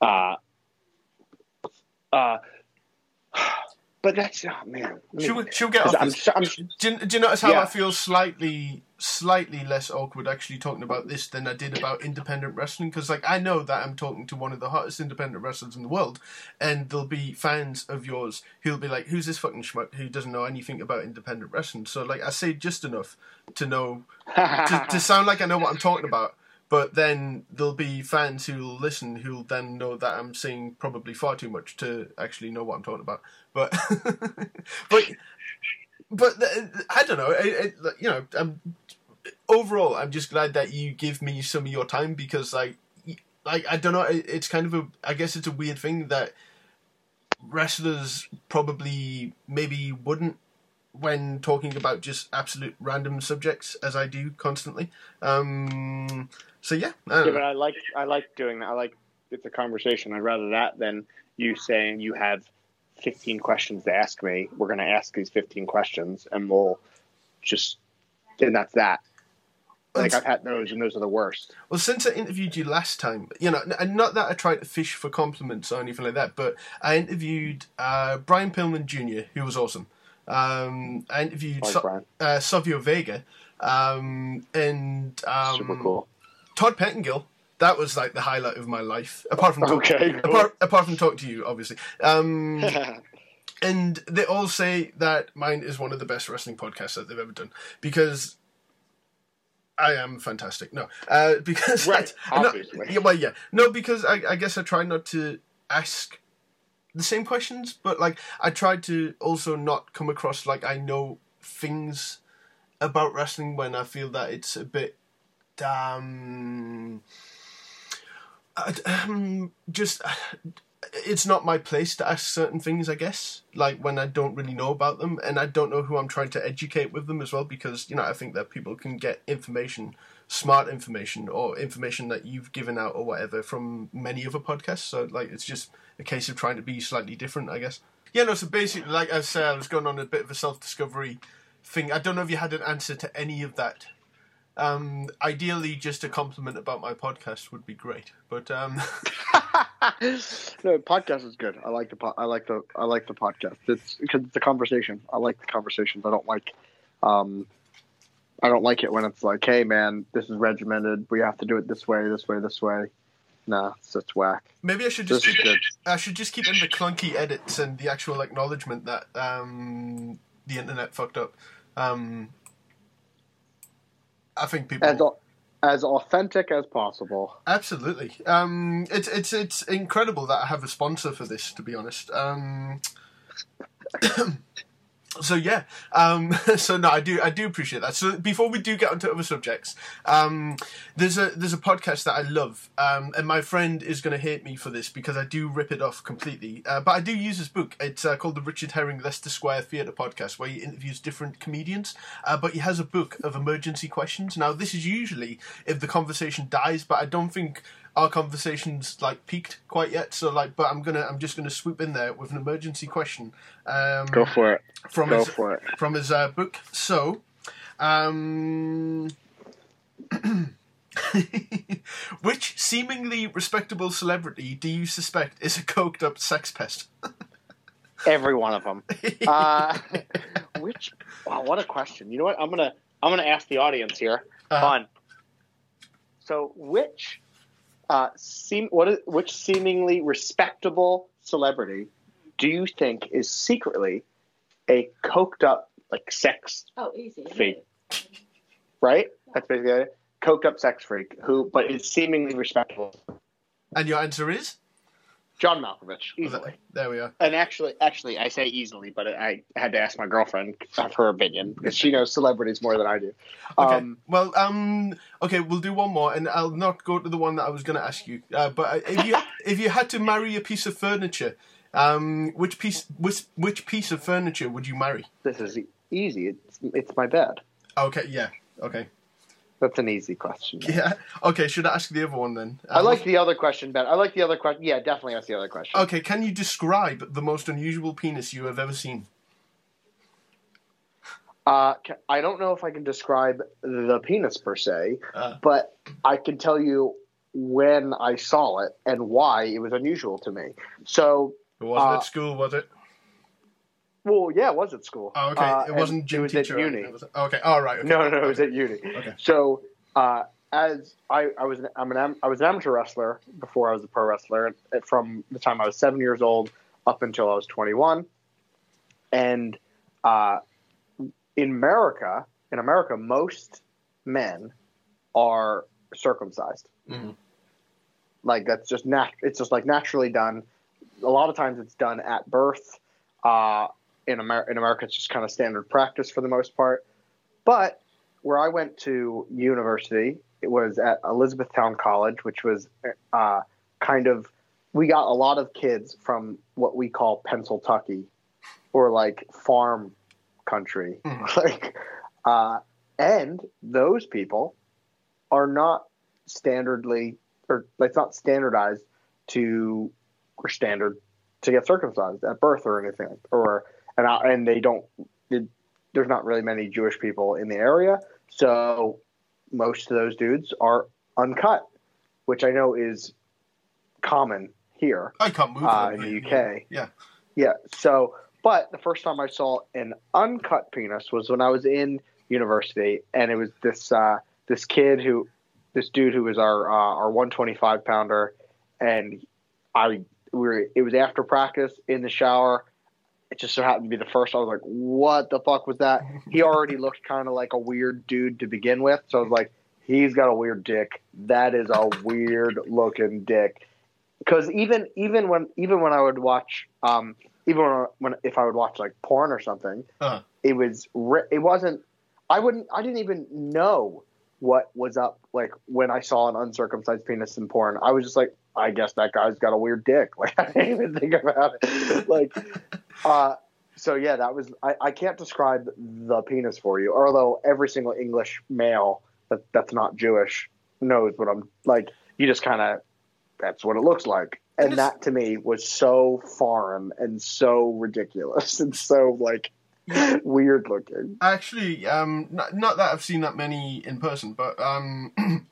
S3: uh, uh, but that's oh man. let me-
S1: she'll, she'll get off
S3: I'm. I'm,
S1: Do you, do you notice how
S3: Yeah.
S1: I feel slightly, slightly less awkward actually talking about this than I did about independent wrestling? Because like I know that I'm talking to one of the hottest independent wrestlers in the world, and there'll be fans of yours who'll be like, "Who's this fucking schmuck who doesn't know anything about independent wrestling?" So like I say just enough to know to, to sound like I know what I'm talking about. But then there'll be fans who'll listen who'll then know that I'm saying probably far too much to actually know what I'm talking about. But but but I don't know. It, it, you know, I'm, overall, I'm just glad that you give me some of your time because, like, like I don't know. It's kind of a. I guess it's a weird thing that wrestlers probably maybe wouldn't when talking about just absolute random subjects as I do constantly. Um, so yeah, I
S3: Yeah, but I like I like doing that. I like it's a conversation. I'd rather that than you saying you have 15 questions to ask me. We're going to ask these 15 questions, and we'll just and that's that. Like I've had those, and those are the worst.
S1: Well, since I interviewed you last time, you know, and not that I tried to fish for compliments or anything like that, but I interviewed uh, Brian Pillman Jr., who was awesome. Um, I interviewed
S3: Like
S1: so- uh, Savio Vega um, and um,
S3: super cool.
S1: Todd Pettingill. That was like the highlight of my life, apart from talk-
S3: Okay, cool.
S1: apart, apart from talking to you, obviously. Um, and they all say that mine is one of the best wrestling podcasts that they've ever done because I am fantastic. No, uh, because
S3: Right,
S1: I- no,
S3: obviously.
S1: yeah, well, yeah, no, because I, I guess I try not to ask the same questions, but like I try to also not come across like I know things about wrestling when I feel that it's a bit um, um just it's not my place to ask certain things i guess like when i don't really know about them and i don't know who i'm trying to educate with them as well because you know i think that people can get information smart information or information that you've given out or whatever from many other podcasts so like it's just a case of trying to be slightly different i guess. Yeah no so basically like i said i was going on a bit of a self-discovery thing. I don't know if you had an answer to any of that um, ideally, just a compliment about my podcast would be great. But um,
S3: no, podcast is good. I like the po- I like the I like the podcast. It's because it's a conversation. I like the conversations. I don't like um I don't like it when it's like, hey man, this is regimented. We have to do it this way, this way, this way. Nah, it's just whack.
S1: maybe I should just keep. I should just keep in the clunky edits and the actual acknowledgement that um, the internet fucked up. Um, I think people
S3: As as authentic as possible.
S1: Absolutely. Um, it's it's it's incredible that I have a sponsor for this. To be honest. Um, so yeah. Um, so no, I do I do appreciate that. So before we do get onto other subjects, um, there's a there's a podcast that I love, um, and my friend is going to hate me for this because I do rip it off completely. Uh, but I do use his book. It's uh, called the Richard Herring Leicester Square Theatre Podcast, where he interviews different comedians. Uh, but he has a book of emergency questions. Now this is usually if the conversation dies, but I don't think our conversation's like peaked quite yet. So like, but I'm gonna I'm just gonna swoop in there with an emergency question. Um,
S3: Go for it.
S1: from
S3: Go
S1: his
S3: for it.
S1: from his uh, book. So, um, which seemingly respectable celebrity do you suspect is a coked up sex pest?
S3: Every one of them. Uh, which? Wow, what a question. You know what? I'm gonna I'm gonna ask the audience here.
S1: Uh-huh.
S3: Fun. So, which uh, seem what is which seemingly respectable celebrity do you think is secretly a coked up like sex
S4: Oh, easy.
S3: freak? Right. That's basically it. Coked up sex freak who, but is seemingly respectable.
S1: and your answer is
S3: John Malkovich, easily.
S1: There we are.
S3: And actually, actually, I say easily, but I had to ask my girlfriend of her opinion because she knows celebrities more than I do.
S1: Okay.
S3: Um,
S1: well, um, okay, we'll do one more, and I'll not go to the one that I was going to ask you. Uh, but uh, if you if you had to marry a piece of furniture, um, which piece which which piece of furniture would you marry?
S3: this is easy. It's it's my bed.
S1: Okay, yeah, okay,
S3: That's an easy question.
S1: yeah, okay. Should I ask the other one then?
S3: I
S1: Um,
S3: like the other question better. I like the other question. Yeah, definitely ask the other question.
S1: Okay, can you describe the most unusual penis you have ever seen?
S3: Uh, I don't know if I can describe the penis per se,
S1: Uh.
S3: but I can tell you when I saw it and why it was unusual to me. So,
S1: It wasn't
S3: Uh,
S1: at school, was it?
S3: Well, yeah, it was at school.
S1: Oh, okay.
S3: Uh,
S1: it wasn't gym
S3: it was
S1: teacher.
S3: at uni.
S1: anything, was it? Okay. All right. Okay.
S3: No, no, it was at uni.
S1: Okay.
S3: So, uh, as I, I was, an, I'm an, I was an amateur wrestler before I was a pro wrestler. From the time I was seven years old up until I was 21, and uh, in America, in America, most men are circumcised.
S1: Mhm.
S3: Like that's just nat- It's just like naturally done. A lot of times, it's done at birth. Uh, in, Amer- in America, it's just kind of standard practice for the most part. But where I went to university, it was at Elizabethtown College, which was uh, kind of we got a lot of kids from what we call Pennsyltucky, or like farm country,
S1: Mhm.
S3: like, uh, and those people are not standardly or it's not standardized to or standard to get circumcised at birth or anything or and I, and they don't it, there's not really many Jewish people in the area so most of those dudes are uncut which I know is common here
S1: I can't move.
S3: uh, in the UK
S1: Yeah.
S3: yeah so but the first time I saw an uncut penis was when I was in university and it was this uh, this kid who this dude who was our uh, our 125 pounder and I we were it was after practice in the shower it just so happened to be the first I was like what the fuck was that? He already looked kind of like a weird dude to begin with. So I was like he's got a weird dick. That is a weird looking dick. Because even even when even when I would watch um even when, when if I would watch like porn or something
S1: Uh-huh.
S3: it was it wasn't I wouldn't I didn't even know what was up like when I saw an uncircumcised penis in porn. I was just like I guess that guy's got a weird dick. Like I didn't even think about it. Like uh so yeah that was I, I can't describe the penis for you although every single English male that that's not Jewish knows what I'm like you just kind of that's what it looks like.
S1: And
S3: that to me was so foreign and so ridiculous and so like weird looking.
S1: Actually, um, not, not that I've seen that many in person, but um,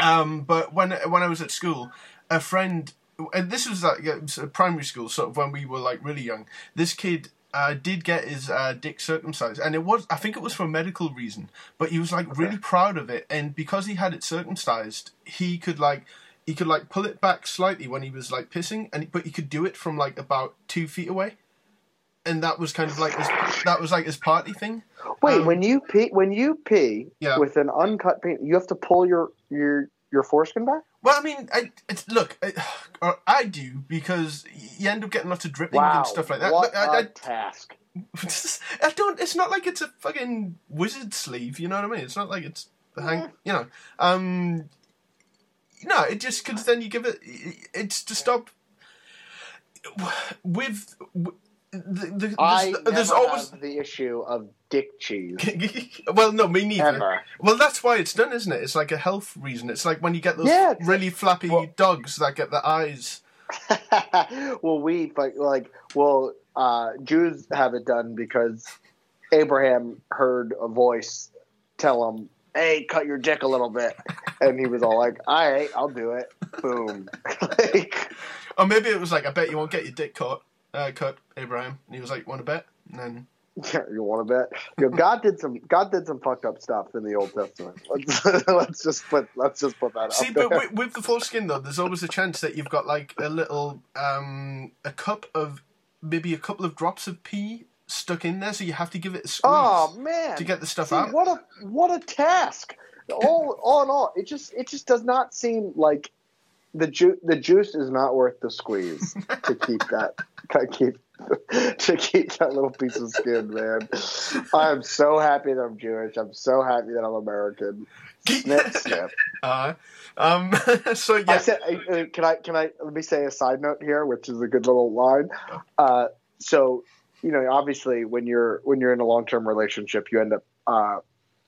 S1: um, but when when I was at school, a friend, and this was like a primary school, sort of when we were like really young. This kid uh, did get his uh, dick circumcised, and it was I think it was for a medical reason, but he was like really proud of it, and because he had it circumcised, he could like. He could like pull it back slightly when he was like pissing, and but he could do it from like about two feet away, and that was kind of like his, that was like his party thing.
S3: wait
S1: Um,
S3: when you pee when you pee
S1: Yeah.
S3: with an uncut penis you have to pull your your your foreskin back
S1: Well, I mean, I, it's, look, I, or I do because you end up getting lots of dripping
S3: wow
S1: and stuff like that.
S3: what
S1: Look, I,
S3: a task
S1: I, don't. It's not like it's a fucking wizard sleeve. You know what I mean? It's not like it's the hang. You know. Um. No, it just because then you give it. It's to stop with. The, the,
S3: I
S1: there's,
S3: never
S1: always.
S3: the issue of dick cheese
S1: well, no, me neither.
S3: ever.
S1: Well, that's why it's done, isn't it? It's like a health reason. It's like when you get those
S3: Yeah,
S1: really flappy
S3: well-
S1: dogs that get the eyes.
S3: well, we like like well, uh, Jews have it done because Abraham heard a voice tell him, "Hey, cut your dick a little bit," and he was all like, "All right, I'll do it." Boom. like,
S1: Or maybe it was like, I bet you won't get your dick cut, uh, cut, Abraham. And he was like, want to bet? And then
S3: yeah, you want to bet? You know, God did some God did some fucked up stuff in the Old Testament. Let's, let's just put let's just put that
S1: See, but with, with the foreskin though, there's always a chance that you've got like a little, um, a cup of, maybe a couple of drops of pee stuck in there, so you have to give it a squeeze
S3: Oh man!
S1: to get the stuff
S3: See,
S1: out.
S3: what a what a task! All all in all, it just it just does not seem like the ju- the juice is not worth the squeeze to keep that to keep to keep that little piece of skin, man. I am so happy that I'm Jewish. I'm so happy that I'm American. Snip, snip.
S1: Uh, um, so
S3: I
S1: yeah,
S3: said, uh, uh, can I can I let me say a side note here, which is a good little line. Uh, so you know, obviously, when you're when you're in a long term relationship, you end up uh,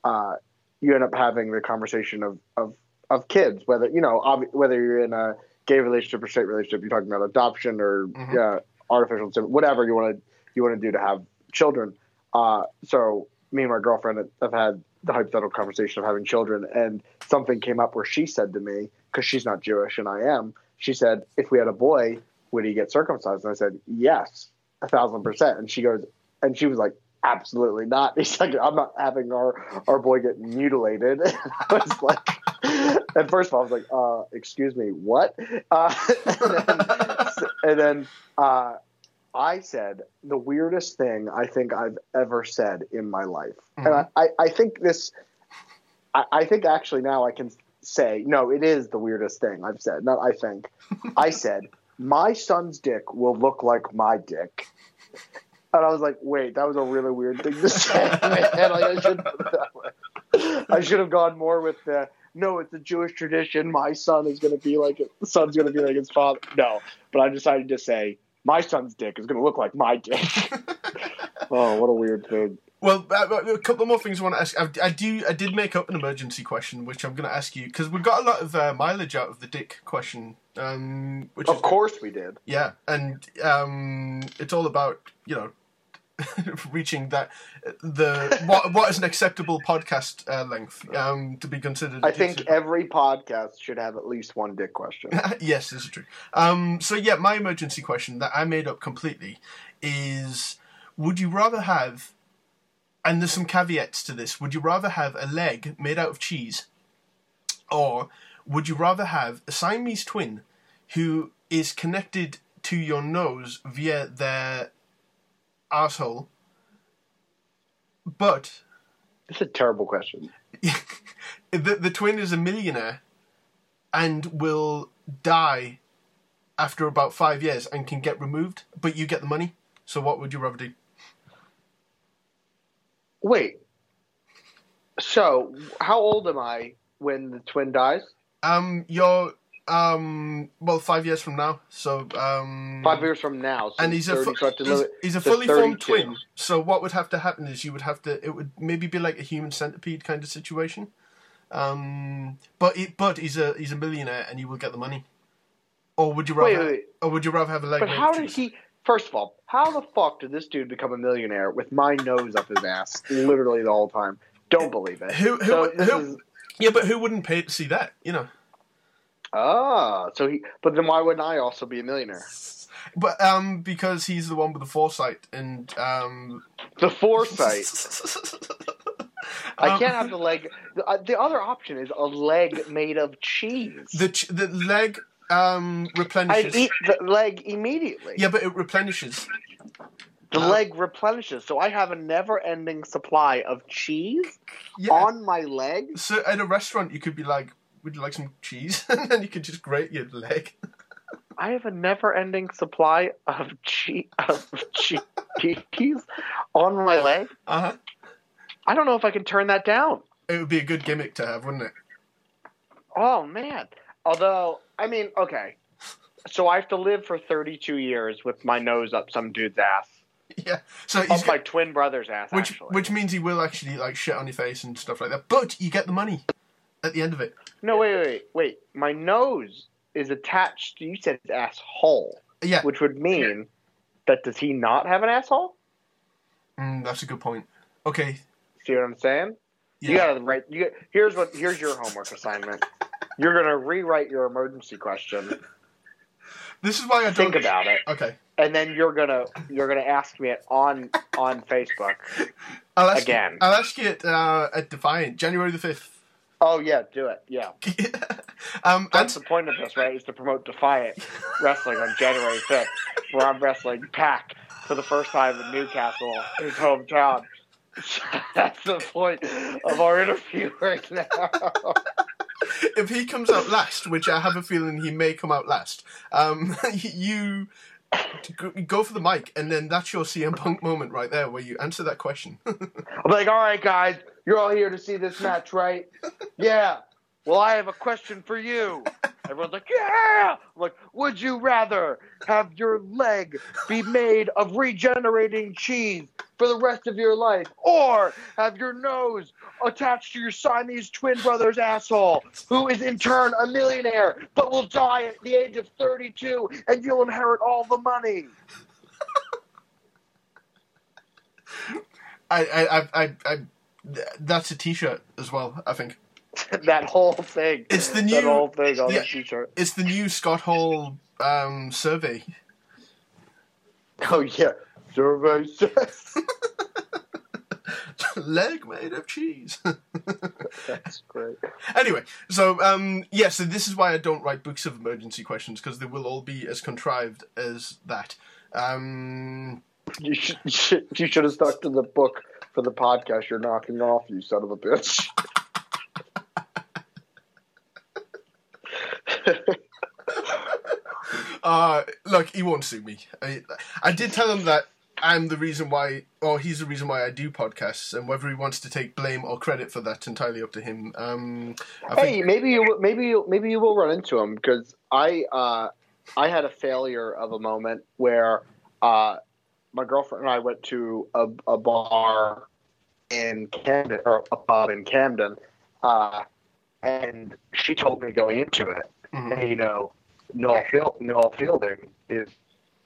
S3: uh, you end up having the conversation of of of kids, whether you know ob- whether you're in a gay relationship or straight relationship, you're talking about adoption or
S1: Mhm.
S3: uh, artificial whatever you want to you want to do to have children. Uh, so me and my girlfriend have- have had the hypothetical conversation of having children, and something came up where she said to me, because she's not Jewish and I am, she said, if we had a boy, would he get circumcised? And I said, yes, a thousand percent. And she goes, and she was like, absolutely not. He's like, I'm not having our our boy get mutilated. And I was like, and first of all, I was like, uh, excuse me, what? Uh, and then, and then uh, I said the weirdest thing I think I've ever said in my life, and I, I, I think this, I, I think actually now I can say no, it is the weirdest thing I've said. Not I think, I said my son's dick will look like my dick. And I was like, wait, that was a really weird thing to say. Like, I, should, I should have gone more with the no, it's a Jewish tradition. My son is going to be like the son's going to be like his father. No, but I decided to say my son's dick is going to look like my dick. oh, what a weird thing.
S1: Well, uh, a couple more things I want to ask. I, I do. I did make up an emergency question, which I'm going to ask you because we got a lot of uh, mileage out of the dick question. Um, which
S3: Of course we did.
S1: yeah, and um, it's all about you know reaching that the what what is an acceptable podcast uh, length um, to be considered.
S3: I think
S1: secret.
S3: every podcast should have at least one dick question.
S1: yes, this is true. Um, so yeah, my emergency question that I made up completely is: Would you rather have? And there's some caveats to this. Would you rather have a leg made out of cheese, or would you rather have a Siamese twin who is connected to your nose via their asshole, but
S3: It's a terrible question.
S1: the the twin is a millionaire and will die after about five years and can get removed, but you get the money. So what would you rather do?
S3: Wait. So, how old am I when the twin dies?
S1: Um, you're um, well, five years from now. So um,
S3: Five years from now. So
S1: and he's a fu-
S3: so
S1: he's, he's a fully formed twin. So what would have to happen is you would have to. It would maybe be like a human centipede kind of situation. Um, but it, but he's a he's a millionaire and you will get the money. Or would you rather?
S3: Wait, wait.
S1: Or would you rather have a leg?
S3: But how did he? First of all, how the fuck did this dude become a millionaire with my nose up his ass literally the whole time? Don't believe it.
S1: Who- who-
S3: So this
S1: who-
S3: is-
S1: Yeah, but who wouldn't pay to see that? You know.
S3: Ah, so he. But then why wouldn't I also be a millionaire?
S1: But um, because he's the one with the foresight and um.
S3: The foresight. I
S1: Um,
S3: can't have the leg. The, the other option is a leg made of cheese.
S1: the ch- the leg um replenishes.
S3: I'd eat the leg immediately.
S1: Yeah, but it replenishes.
S3: The
S1: Uh,
S3: leg replenishes, so I have a never-ending supply of cheese
S1: Yeah.
S3: on my leg.
S1: So at a restaurant, you could be like, "Would you like some cheese?" and then you could just grate your leg.
S3: I have a never-ending supply of cheese of cheese on my leg.
S1: Uh huh.
S3: I don't know if I can turn that down.
S1: It would be a good gimmick to have, wouldn't it?
S3: Oh man. Although, I mean, okay. So I have to live for 32 years with my nose up some dude's ass.
S1: Yeah. So he's
S3: Up my twin brother's ass.
S1: which
S3: actually.
S1: which means he will actually like shit on your face and stuff like that. But you get the money at the end of it.
S3: No, wait, wait, wait. My nose is attached. To you said asshole,
S1: Yeah.
S3: which would mean that does he not have an asshole?
S1: Mm, that's a good point. Okay.
S3: See what I'm saying?
S1: Yeah.
S3: You gotta write. You, here's what. Here's your homework assignment. You're gonna rewrite your emergency question.
S1: This is why I don't
S3: Think about it,
S1: Okay.
S3: and then you're gonna you're gonna ask me it on on Facebook.
S1: I'll ask
S3: Again.
S1: You, I'll ask you at uh, at Defiant, January the fifth.
S3: Oh yeah, do it. Yeah,
S1: um, and
S3: that's the point of this, right? Is to promote Defiant Wrestling on January 5th, where I'm wrestling Pac for the first time in Newcastle, his hometown. That's the point of our interview right now.
S1: if he comes out last, which I have a feeling he may come out last, um, you go- go for the mic, and then that's your CM Punk moment right there, where you answer that question.
S3: I'm like, all right, guys, you're all here to see this match, right? Yeah. Well, I have a question for you. Everyone's like, yeah. I'm like, would you rather have your leg be made of regenerating cheese for the rest of your life, or have your nose attached to your Siamese twin brother's asshole, who is in turn a millionaire, but will die at the age of 32, and you'll inherit all the money?
S1: I, I, I, I, th- that's a T-shirt as well. I think
S3: that whole thing.
S1: It's the
S3: that
S1: new-
S3: whole thing on
S1: yeah.
S3: the t-shirt.
S1: it's the new Scott Hall um, survey.
S3: Oh yeah, survey says.
S1: Leg made of cheese.
S3: That's great.
S1: Anyway, so um, yeah, so this is why I don't write books of emergency questions because they will all be as contrived as that. Um,
S3: You should, you should you should have stuck to the book for the podcast you're knocking off, you son of a bitch.
S1: uh, look, he won't sue me. I, I did tell him that I'm the reason why, or he's the reason why I do podcasts, and whether he wants to take blame or credit for that's entirely up to him. Um, I
S3: hey,
S1: think,
S3: maybe you will- maybe you, maybe you will run into him because I uh, I had a failure of a moment where uh, my girlfriend and I went to a, a bar in Camden or a pub in Camden, uh, and she told me going into it,
S1: Mhm.
S3: hey, you know, Noel, Field, Noel Fielding is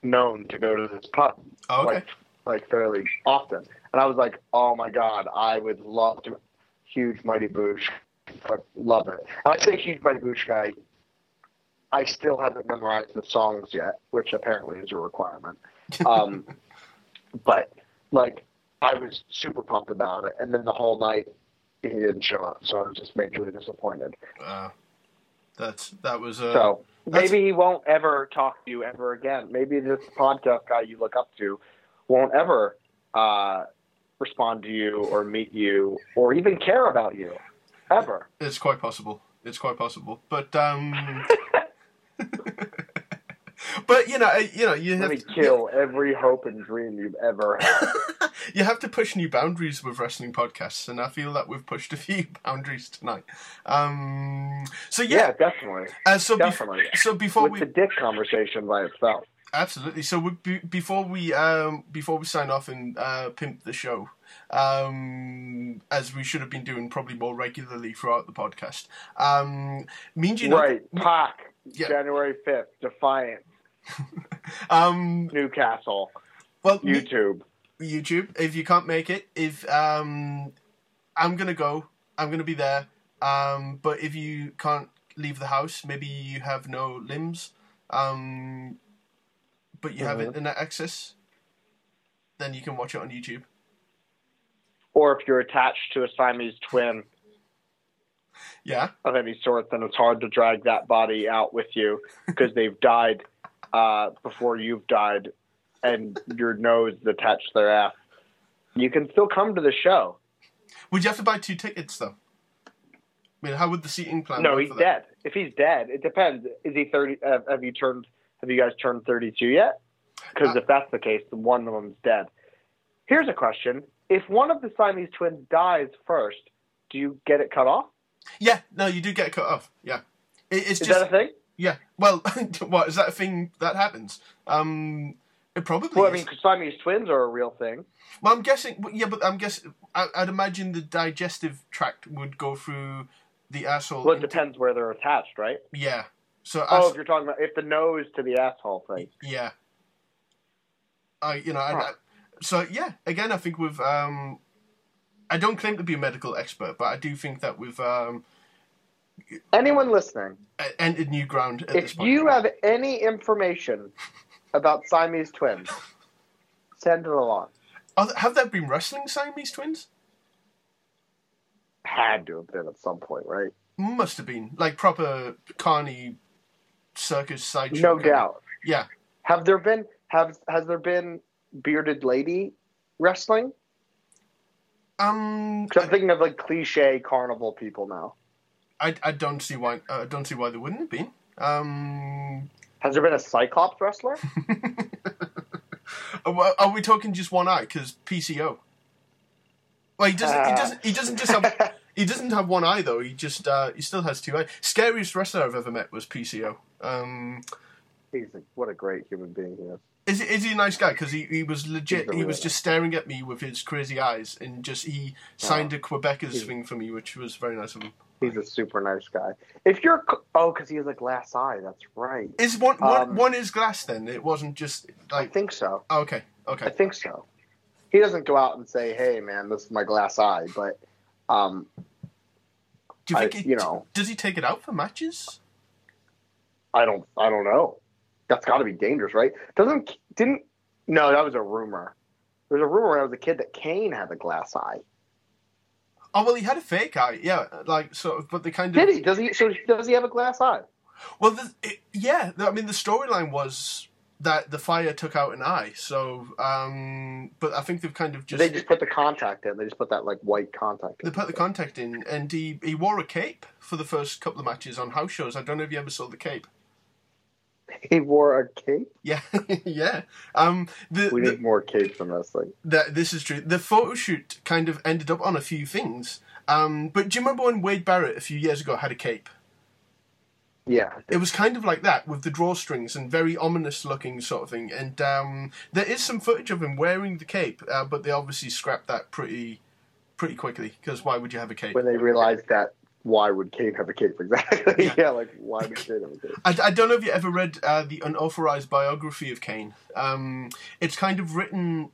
S3: known to go to this pub
S1: oh, okay.
S3: like like fairly often, and I was like, oh my god, I would love to. Huge Mighty Boosh, I love it. And I say huge Mighty Boosh guy. I still haven't memorized the songs yet, which apparently is a requirement. Um, but like, I was super pumped about it, and then the whole night he didn't show up, so I was just majorly disappointed.
S1: Uh, that's that was uh,
S3: So
S1: That's-
S3: maybe he won't ever talk to you ever again. Maybe this podcast guy you look up to won't ever uh, respond to you or meet you or even care about you ever.
S1: It's quite possible. It's quite possible. But um But you know, you know, you
S3: Let
S1: have
S3: me
S1: to,
S3: kill every hope and dream you've ever had.
S1: you have to push new boundaries with wrestling podcasts, and I feel that we've pushed a few boundaries tonight. Um, so
S3: yeah,
S1: yeah,
S3: definitely,
S1: uh, so bef-
S3: definitely.
S1: so before
S3: With
S1: we
S3: the dick conversation by itself.
S1: Absolutely. So we, be, before we um, before we sign off and uh, pimp the show, um, as we should have been doing probably more regularly throughout the podcast. Um, mean you know,
S3: right, Pac,
S1: Yeah.
S3: January fifth, Defiant,
S1: Um,
S3: Newcastle,
S1: well,
S3: YouTube.
S1: YouTube. If you can't make it, if um, I'm gonna go, I'm gonna be there. Um, but if you can't leave the house, maybe you have no limbs, um, but you have
S3: Mhm.
S1: internet access, then you can watch it on YouTube.
S3: Or if you're attached to a Siamese twin
S1: Yeah.
S3: of any sort, then it's hard to drag that body out with you because they've died uh, before you've died, and your nose is attached to their ass. You can still come to the show.
S1: Would you have to buy two tickets though? I mean, how would the seating plan?
S3: No,
S1: work
S3: he's
S1: for that?
S3: dead. If he's dead, it depends. Is he thirty? Uh, have you turned? Have you guys turned thirty-two yet? Because
S1: Uh,
S3: if that's the case, then one of them's dead. Here's a question: If one of the Siamese twins dies first, do you get it cut off?
S1: Yeah, no, you do get cut off. Yeah, it, it's
S3: Is
S1: just
S3: that a thing?
S1: Yeah. Well, what is that a thing that happens? Um, It probably
S3: Well, I mean, Siamese twins are a real thing.
S1: Well, I'm guessing. Yeah, but I'm guessing. I, I'd imagine the digestive tract would go through the asshole.
S3: Well, it
S1: into-
S3: depends where they're attached, right?
S1: Yeah. So.
S3: Oh,
S1: as-
S3: if you're talking about if the nose to the asshole thing.
S1: yeah. I you know I, I- so yeah again I think we've um I don't claim to be a medical expert but I do think that we've um
S3: Anyone listening,
S1: entered new ground at this
S3: if you have any information about Siamese twins, send it along.
S1: Are have there been wrestling Siamese twins?
S3: Had to have been at some point, right?
S1: Must have been like proper carny circus sideshow.
S3: No doubt.
S1: Yeah.
S3: Have there been have has there been bearded lady wrestling?
S1: Um,
S3: I'm thinking of like cliche carnival people now.
S1: I, I don't see why uh, I don't see why there wouldn't have been. Um,
S3: Has there been a Cyclops wrestler?
S1: are, we talking just one eye? Because PCO. Well, he doesn't. he doesn't. He doesn't just have. He doesn't have one eye though. He just. Uh, he still has two eyes. Scariest wrestler I've ever met was PCO. Um,
S3: He's a, what a great human being he is.
S1: is, he- is he a nice guy? Because he, he was legit. He was just staring at me with his crazy eyes, and just he signed a Quebecers
S3: He's-
S1: thing for me, which was very nice of him.
S3: He's a super nice guy. If you're oh, because he has a glass eye. That's right.
S1: Is one one,
S3: Um,
S1: one is glass then? It wasn't just
S3: I think so.
S1: oh, okay.
S3: I think so. He doesn't go out and say, "Hey, man, this is my glass eye," but um,
S1: Do you think
S3: I-
S1: he,
S3: you know.
S1: Does he take it out for matches?
S3: I don't. I don't know. That's got to be dangerous, right? Doesn't didn't? No, that was a rumor. There was a rumor when I was a kid that Kane had a glass eye.
S1: Oh well, he had a fake eye. Yeah, like sort of, but they kind of.
S3: Did he? Does he? So does he have a glass eye?
S1: Well, the, it, yeah. I mean, the storyline was that the fire took out an eye. So, um, but I think they've kind of just
S3: they just put the contact in. They just put that like white contact.
S1: they put the contact in, and he he wore a cape for the first couple of matches on house shows. I don't know if you ever saw the cape.
S3: He wore a cape.
S1: Yeah, yeah. Um, the,
S3: We
S1: the
S3: need more capes in wrestling.
S1: that this is true. The photo shoot kind of ended up on a few things. Um, but do you remember when Wade Barrett a few years ago had a cape?
S3: Yeah,
S1: It was kind of like that with the drawstrings and very ominous looking sort of thing. And um, there is some footage of him wearing the cape, uh, but they obviously scrapped that pretty pretty quickly because why would you have a cape?
S3: when they realized that, why would Kane have a cape exactly?
S1: Yeah.
S3: Yeah, like why would Kane have a cape?
S1: I, I don't know if you ever read uh, the unauthorized biography of Kane. Um, it's kind of written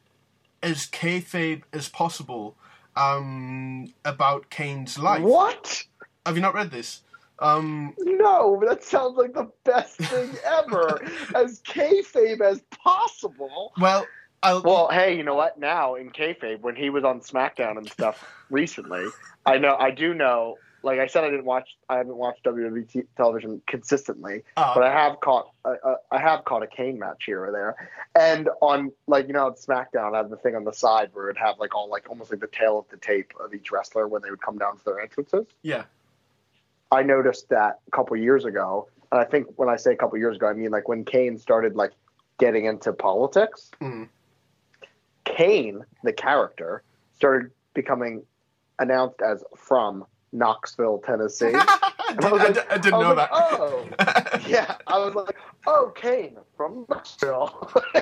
S1: as kayfabe as possible um, about Kane's life.
S3: What?
S1: Have you not read this? Um,
S3: No, that sounds like the best thing ever. as kayfabe as possible.
S1: well, I'll.
S3: Well, hey, you know what? Now in kayfabe, when he was on SmackDown and stuff recently, I know I do know. Like I said, I didn't watch. I haven't watched WWE t- television consistently,
S1: uh,
S3: but I have caught. Uh, uh, I have caught a Kane match here or there, and on like you know on SmackDown, I have the thing on the side where it'd have like all like almost like the tail of the tape of each wrestler when they would come down to their entrances.
S1: yeah.
S3: I noticed that a couple years ago, and I think when I say a couple years ago, I mean like when Kane started like getting into politics.
S1: Mm.
S3: Kane, the character, started becoming announced as from Knoxville, Tennessee.
S1: I, did,
S3: I was
S1: I
S3: like-
S1: d- I didn't
S3: I was
S1: know
S3: like,
S1: that.
S3: Oh, yeah. I was like, oh, Kane from Knoxville.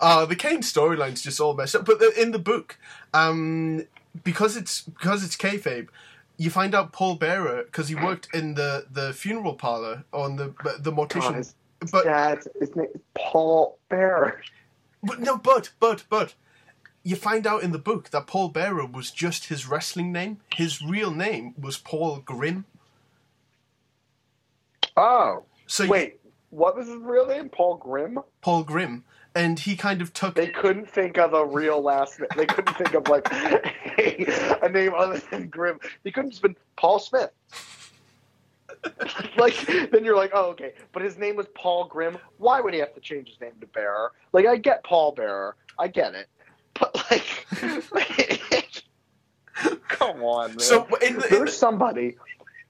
S1: Uh, the Kane storyline's just all messed up. But the, in the book, um, because it's because it's kayfabe, you find out Paul Bearer because he worked in the, the funeral parlor on the the
S3: God,
S1: mortician.
S3: his
S1: But
S3: dad's his name is Paul Bear.
S1: but no, but but but you find out in the book that Paul Bearer was just his wrestling name. His real name was Paul Grimm.
S3: Oh,
S1: So you-
S3: wait. What was his real name? Paul Grimm?
S1: Paul Grimm, and he kind of took.
S3: They couldn't think of a real last name. They couldn't think of like a name other than Grimm. He couldn't have been Paul Smith. like then you're like, oh okay, but his name was Paul Grimm. Why would he have to change his name to Bearer? Like I get Paul Bearer, I get it, but like, come on, man.
S1: So in the, in
S3: there's
S1: the
S3: somebody.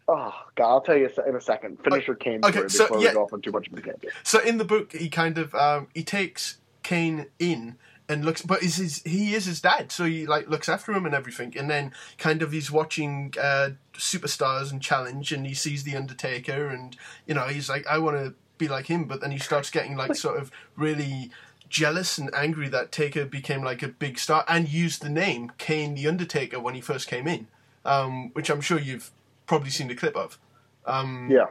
S3: Oh God, I'll tell you in a second. Finish your Kane
S1: Okay, so,
S3: before
S1: yeah.
S3: we go off on too much of a tangent.
S1: So in the book, he kind of um, he takes Kane in and looks, but is his, he is his dad, so he like looks after him and everything. And then kind of he's watching uh, superstars and challenge, and he sees the Undertaker, and you know he's like, I want to be like him, but then he starts getting like sort of really jealous and angry that Taker became like a big star and used the name Kane the Undertaker when he first came in, um, which I'm sure you've probably seen the clip of. Um,
S3: Yeah.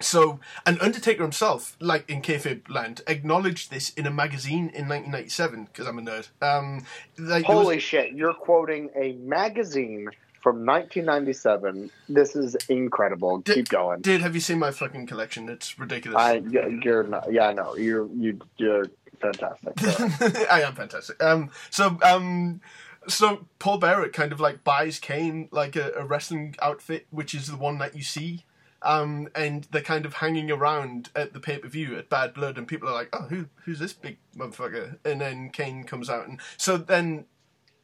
S1: so, and Undertaker himself, like in kayfabe land, acknowledged this in a magazine in 1997 because I'm a nerd. Um, like, there was-
S3: Holy shit! You're quoting a magazine from 1997. This is incredible.
S1: Did-
S3: Keep going.
S1: Dude, have you seen my fucking collection? It's ridiculous.
S3: I you're not. Yeah, I know. You're you you're fantastic.
S1: I am fantastic. Um, so, um, so Paul Bearer kind of like buys Kane like a, a wrestling outfit, which is the one that you see. Um, and they're kind of hanging around at the pay per view at Bad Blood, and people are like, "Oh, who who's this big motherfucker?" And then Kane comes out, and so then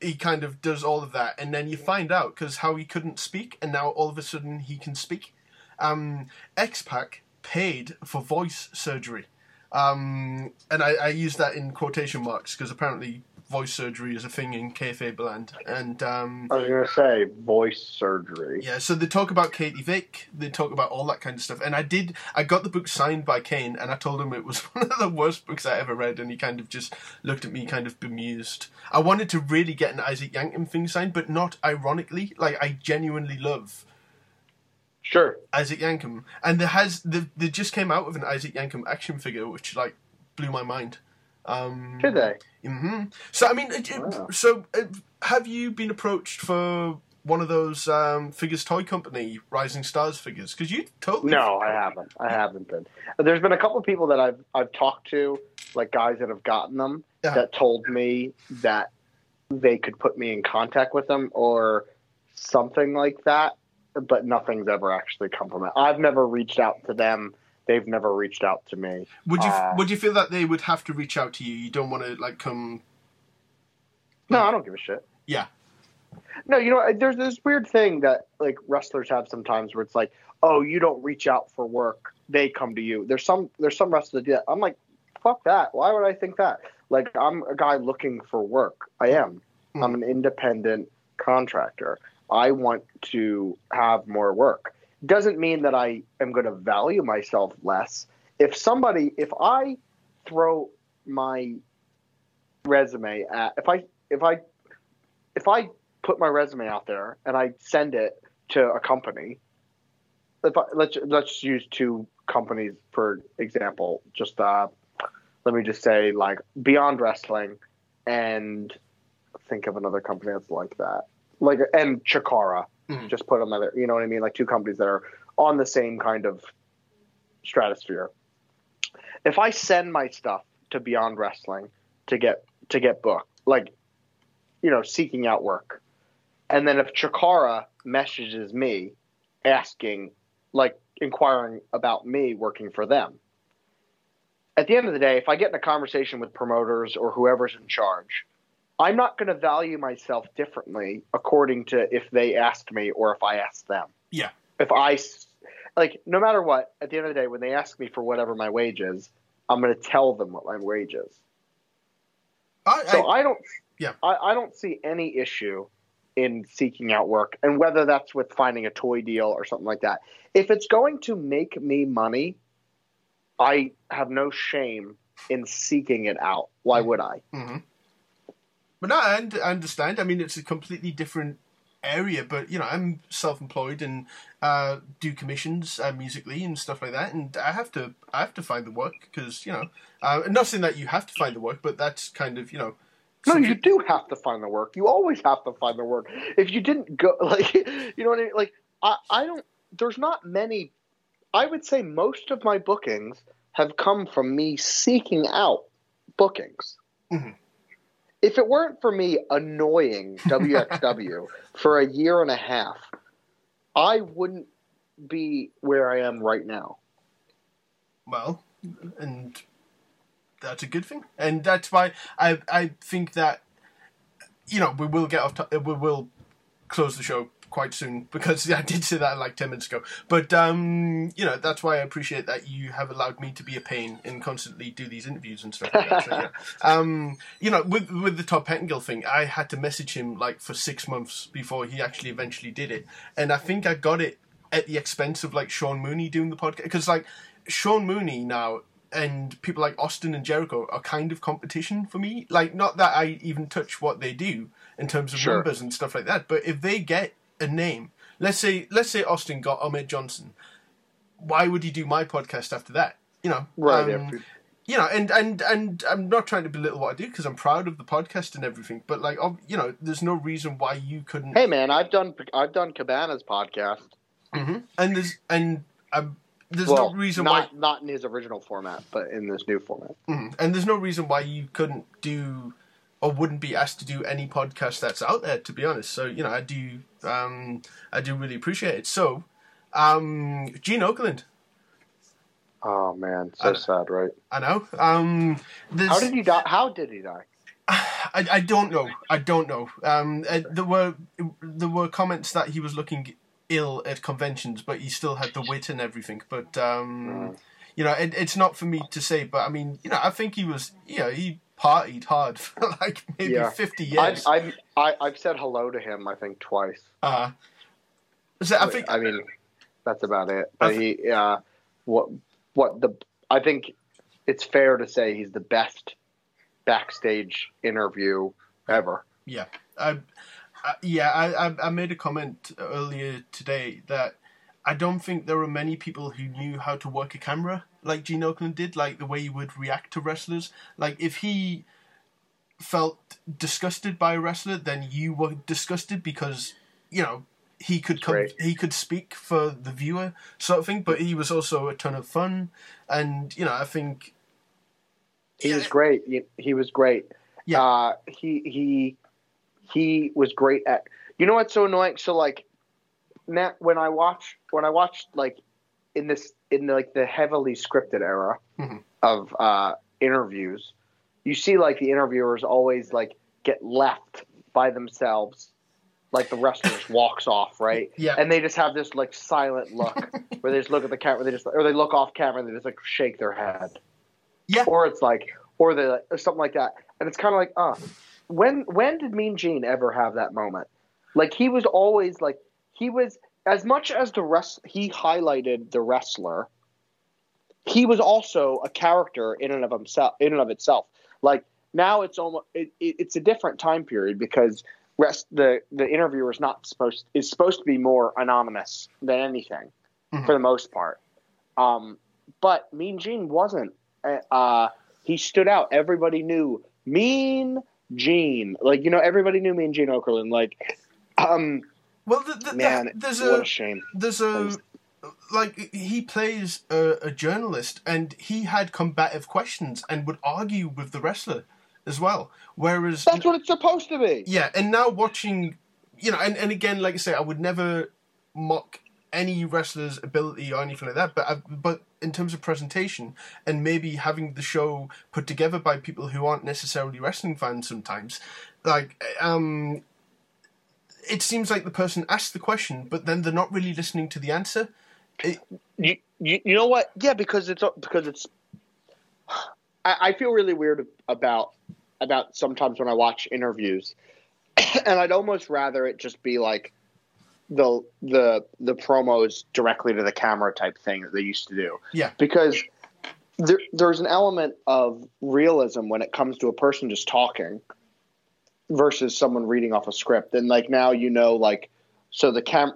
S1: he kind of does all of that, and then you find out because how he couldn't speak, and now all of a sudden he can speak. Um, X Pac paid for voice surgery. Um, and I, I use that in quotation marks because apparently voice surgery is a thing in kayfabe land. And um,
S3: I was gonna say voice surgery.
S1: yeah, so they talk about Katie Vick, they talk about all that kind of stuff. And I did, I got the book signed by Kane, and I told him it was one of the worst books I ever read, and he kind of just looked at me kind of bemused. I wanted to really get an Isaac Yankem thing signed, but not ironically. Like, I genuinely love
S3: Sure.
S1: Isaac Yankem, and there has they, they just came out with an Isaac Yankem action figure, which like blew my mind. Um,
S3: Did they?
S1: hmm So I mean, it, it-
S3: Wow.
S1: so uh, have you been approached for one of those um, figures toy company Rising Stars figures? Because you totally
S3: No, I haven't. I haven't been. There's been a couple of people that I've I've talked to, like guys that have gotten them,
S1: Yeah.
S3: that told me that they could put me in contact with them or something like that, but nothing's ever actually come from it. I've never reached out to them. They've never reached out to me.
S1: Would you
S3: Uh,
S1: would you feel that they would have to reach out to you? You don't want to like come.
S3: No, I don't give a shit.
S1: Yeah.
S3: No, you know, there's this weird thing that like wrestlers have sometimes where it's like, oh, you don't reach out for work, they come to you. There's some there's some wrestlers that do that. I'm like, fuck that. Why would I think that? Like, I'm a guy looking for work. I am.
S1: Hmm.
S3: I'm an independent contractor. I want to have more work. Doesn't mean that I am going to value myself less. If somebody, if I throw my resume at, if I, if I, if I put my resume out there and I send it to a company, if I, let's let's use two companies for example. Just uh, let me just say like Beyond Wrestling and think of another company that's like that, like and Chikara.
S1: Mhm.
S3: Just put them there. You know what I mean? Like two companies that are on the same kind of stratosphere. If I send my stuff to Beyond Wrestling to get to get booked, like you know, seeking out work, and then if Chikara messages me asking, like inquiring about me working for them, at the end of the day, if I get in a conversation with promoters or whoever's in charge, I'm not going to value myself differently according to if they asked me or if I asked them.
S1: Yeah.
S3: If I like, no matter what, at the end of the day, when they ask me for whatever my wage is, I'm going to tell them what my wage is.
S1: I,
S3: So
S1: I,
S3: I don't,
S1: Yeah.
S3: I, I don't see any issue in seeking out work, and whether that's with finding a toy deal or something like that. If it's going to make me money, I have no shame in seeking it out. Why would I?
S1: Mhm. But no, I, I understand. I mean, it's a completely different area, but you know, I'm self-employed and uh, do commissions uh, musically and stuff like that, and I have to I have to find the work because you know, uh, not saying that you have to find the work, but that's kind of you know.
S3: No, you do have to find the work. You always have to find the work. If you didn't go, like, you know what I mean? Like, I, I don't. There's not many. I would say most of my bookings have come from me seeking out bookings.
S1: Mhm.
S3: If it weren't for me annoying WXW for a year and a half, I wouldn't be where I am right now.
S1: well, and that's a good thing, and that's why I I think that you know we will get off. We will close the show quite soon because I did say that like ten minutes ago. But um, you know that's why I appreciate that you have allowed me to be a pain and constantly do these interviews and stuff like that. So, yeah. Um, you know, with with the Todd Pettingill thing, I had to message him like for six months before he actually eventually did it, and I think I got it at the expense of like Sean Mooney doing the podcast because like Sean Mooney now and people like Austin and Jericho are kind of competition for me. Like, not that I even touch what they do in terms of
S3: Sure.
S1: numbers and stuff like that, but if they get a name, let's say let's say Austin got Ahmed Johnson, why would he do my podcast after that? You know,
S3: Right.
S1: um,
S3: after-
S1: you know, and and and I'm not trying to belittle what I do because I'm proud of the podcast and everything. But like, you know, there's no reason why you couldn't.
S3: Hey man, I've done I've done Cabana's podcast.
S1: Mhm. And there's and um, there's
S3: well,
S1: no reason
S3: not not in his original format, but in this new format.
S1: why. Mhm. And there's no reason why you couldn't do or wouldn't be asked to do any podcast that's out there. To be honest, so you know, I do um, I do really appreciate it. So, um, Gene Okerlund,
S3: Oh man, so
S1: I-
S3: sad, right?
S1: I know. Um,
S3: How did he die? How did he die?
S1: I, I don't know. I don't know. Um, uh, there were there were comments that he was looking ill at conventions, but he still had the wit and everything. But um, you know, it, it's not for me to say. But I mean, you know, I think he was. You know, he partied hard for like maybe
S3: Yeah.
S1: fifty
S3: I've,
S1: years.
S3: I've I, I've said hello to him. I think twice.
S1: uh, so I think.
S3: I mean, that's about it. But he, uh, what, what the? I think it's fair to say he's the best backstage interview ever.
S1: Yeah, I, I, yeah, I, I made a comment earlier today that I don't think there are many people who knew how to work a camera like Gene Okerlund did, like the way he would react to wrestlers. Like if he felt disgusted by a wrestler, then you were disgusted because you know he could come,
S3: Right.
S1: he could speak for the viewer, sort of thing. But he was also a ton of fun, and you know I think
S3: He
S1: Yeah.
S3: was great. He, he was great.
S1: Yeah.
S3: Uh, he he he was great at. You know what's so annoying? So like, now when I watch when I watch like in this in like the heavily scripted era
S1: Mhm.
S3: of uh, interviews, you see like the interviewers always like get left by themselves. Like the wrestler just walks off, right?
S1: Yeah.
S3: And they just have this like silent look where they just look at the camera, they just or they look off camera and they just like shake their head
S1: yeah,
S3: or it's like or the or something like that and it's kind of like uh when when did mean gene ever have that moment like he was always like he was as much as the rest he highlighted the wrestler he was also a character in and of himself in and of itself like now it's almost it, it, it's a different time period because rest the the interviewer is not supposed is supposed to be more anonymous than anything
S1: Mhm.
S3: for the most part um but mean gene wasn't uh, he stood out. Everybody knew Mean Gene. Like you know, everybody knew Mean Gene Okerlund. Like, um,
S1: well, the, the,
S3: man,
S1: there's
S3: what
S1: a
S3: a shame.
S1: there's a like he plays a, a journalist and he had combative questions and would argue with the wrestler as well whereas
S3: That's what it's supposed to be.
S1: yeah and now watching you know and, and again like i say i would never mock any wrestler's ability or anything like that but I, but in terms of presentation and maybe having the show put together by people who aren't necessarily wrestling fans sometimes like um it seems like the person asked the question but then they're not really listening to the answer
S3: You, you, you know what? Yeah, because it's because it's. I, I feel really weird about about sometimes when I watch interviews, and I'd almost rather it just be like the the the promos directly to the camera type thing that they used to do.
S1: Yeah.
S3: because there, there's an element of realism when it comes to a person just talking versus someone reading off a script. And like now you know like so the cam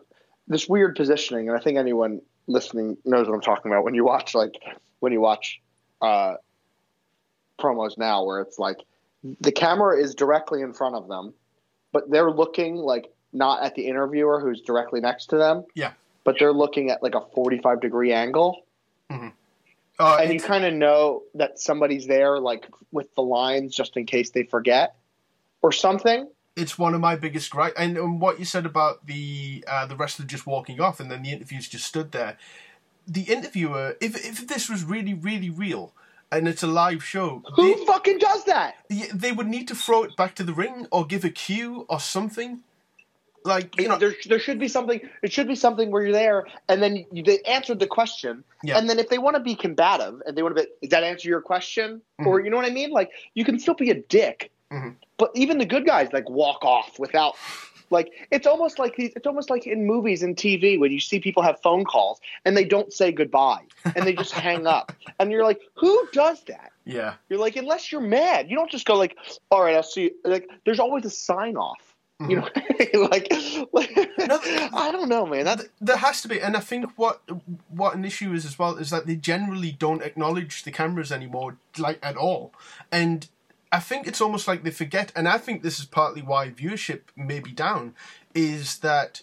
S3: this weird positioning, and I think anyone listening knows what I'm talking about when you watch like when you watch uh, promos now, where it's like the camera is directly in front of them, but they're looking like not at the interviewer who's directly next to them.
S1: Yeah.
S3: But they're looking at like a 45 degree angle,
S1: uh,
S3: and you kind of know that somebody's there, like with the lines, just in case they forget or something.
S1: it's one of my biggest gripe. And, and what you said about the uh, the wrestler just walking off and then the interviews just stood there. The interviewer, if if this was really really real and it's a live show,
S3: Who
S1: they,
S3: fucking does that?
S1: they would need to throw it back to the ring or give a cue or something. Like you know,
S3: there, there should be something. It should be something where you're there, and then you, they answered the question,
S1: Yeah.
S3: and then if they want to be combative and they want to be, does that answer your question?
S1: Mm-hmm.
S3: Or you know what I mean? Like you can still be a dick,
S1: Mhm.
S3: but even the good guys like walk off without Like it's almost like these, it's almost like in movies and TV when you see people have phone calls and they don't say goodbye and they just hang up and you're like, who does that?
S1: Yeah.
S3: You're like, unless you're mad, you don't just go like, all right, I'll see. You. Like, there's always a sign off. You know, like, like
S1: No,
S3: I don't know, man. That
S1: There has to be, and I think what what an issue is as well is that they generally don't acknowledge the cameras anymore, like at all, and I think it's almost like they forget. And I think this is partly why viewership may be down, is that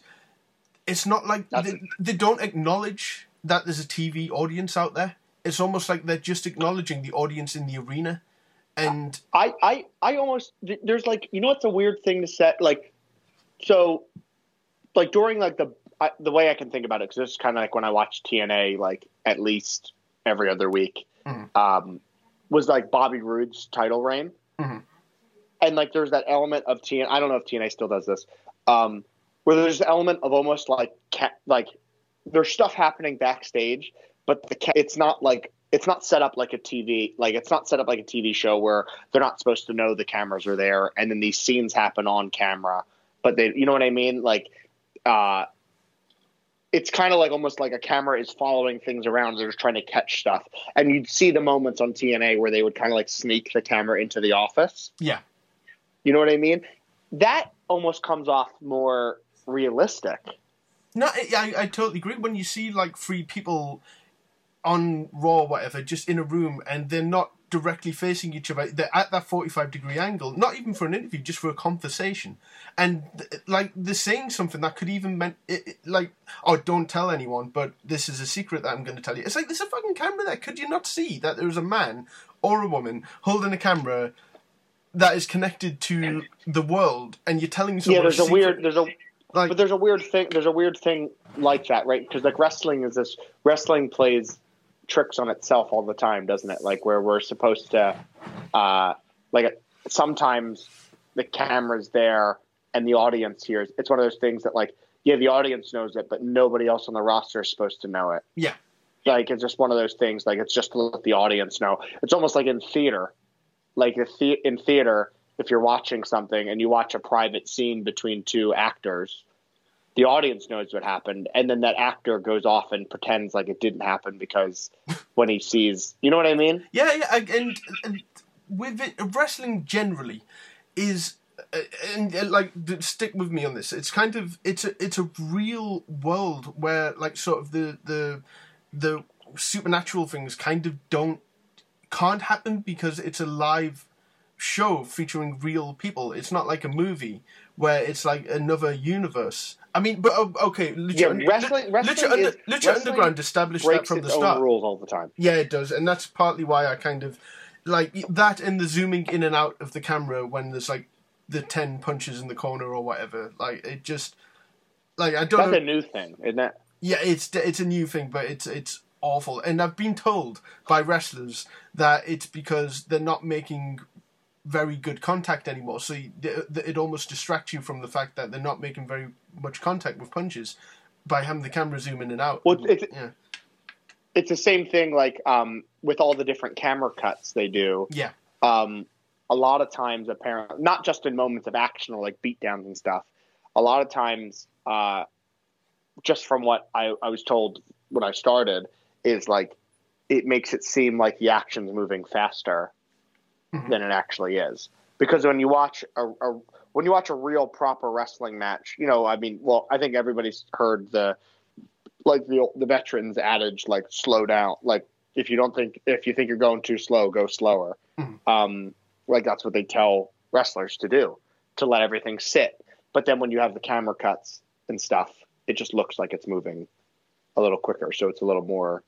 S1: it's not like they, they don't acknowledge that there's a TV audience out there. It's almost like they're just acknowledging the audience in the arena, and
S3: I, I, I almost there's like you know it's a weird thing to set like, so, like during like the I, the way I can think about it because this is kind of like when I watch TNA like at least every other week,
S1: Mhm.
S3: um, was like Bobby Roode's title reign,
S1: Mhm.
S3: and like there's that element of TNA. I don't know if TNA still does this, um, where there's an element of almost like ca- like there's stuff happening backstage, but the ca- it's not like it's not set up like a TV like it's not set up like a TV show where they're not supposed to know the cameras are there and then these scenes happen on camera, but they you know what I mean like uh it's kind of like almost like a camera is following things around. They're just trying to catch stuff, and you'd see the moments on TNA where they would kind of like sneak the camera into the office.
S1: yeah,
S3: You know what I mean? That almost comes off more realistic.
S1: No, I, I, I totally agree. When you see like three people on Raw, or whatever, just in a room, and they're not directly facing each other, they're at that forty-five degree angle. Not even for an interview, just for a conversation, and like they're saying something that could even meant it, it- like, oh, don't tell anyone, but this is a secret that I'm going to tell you. It's like there's a fucking camera there. Could you not see that there's a man or a woman holding a camera? That is connected to the world, and you're telling someone.
S3: yeah, there's a
S1: secret-
S3: weird there's a
S1: like
S3: but there's a weird thing there's a weird thing like that, right? Because like wrestling is this wrestling plays tricks on itself all the time, doesn't it? Like where we're supposed to uh like sometimes the camera's there and the audience hears. It's one of those things that like yeah, the audience knows it, but nobody else on the roster is supposed to know it.
S1: yeah,
S3: like it's just one of those things like it's just to let the audience know it's almost like in theater like the, in theater if you're watching something and you watch a private scene between two actors the audience knows what happened and then that actor goes off and pretends like it didn't happen because when he sees you know what i mean
S1: Yeah, yeah, and, and, and with it, wrestling generally is, uh, and, uh, like stick with me on this. It's kind of it's a it's a real world where like sort of the the the supernatural things kind of don't can't happen because it's a live show featuring real people. It's not like a movie where it's like another universe. I mean, but oh, okay, Lucha,
S3: Yeah, wrestling- wrestling
S1: Lucha,
S3: is-
S1: Lucha
S3: wrestling
S1: Underground established that from the start.
S3: rules all the time
S1: Yeah, it does, and that's partly why I kind of like that and the zooming in and out of the camera when there's like the ten punches in the corner or whatever. Like it just like I don't
S3: that's
S1: know.
S3: a new thing isn't that
S1: yeah, it's it's a new thing, but it's it's awful. And I've been told by wrestlers that it's because they're not making very good contact anymore. So you- th- th- it almost distracts you from the fact that they're not making very much contact with punches by having the camera zoom in and out.
S3: Well, it's-
S1: yeah,
S3: it's the same thing like um, with all the different camera cuts they do
S1: yeah,
S3: um, a lot of times apparently not just in moments of action or like beatdowns and stuff a lot of times uh, just from what I, I was told when i started is like it makes it seem like the action's moving faster
S1: Mhm.
S3: than it actually is. Because when you watch a, a when you watch a real proper wrestling match you know i mean well i think everybody's heard the like the the veterans adage like slow down. Like if you don't think if you think you're going too slow go slower.
S1: Mhm.
S3: um like that's what they tell wrestlers to do to let everything sit. But then when you have the camera cuts and stuff it just looks like it's moving a little quicker. So it's a little more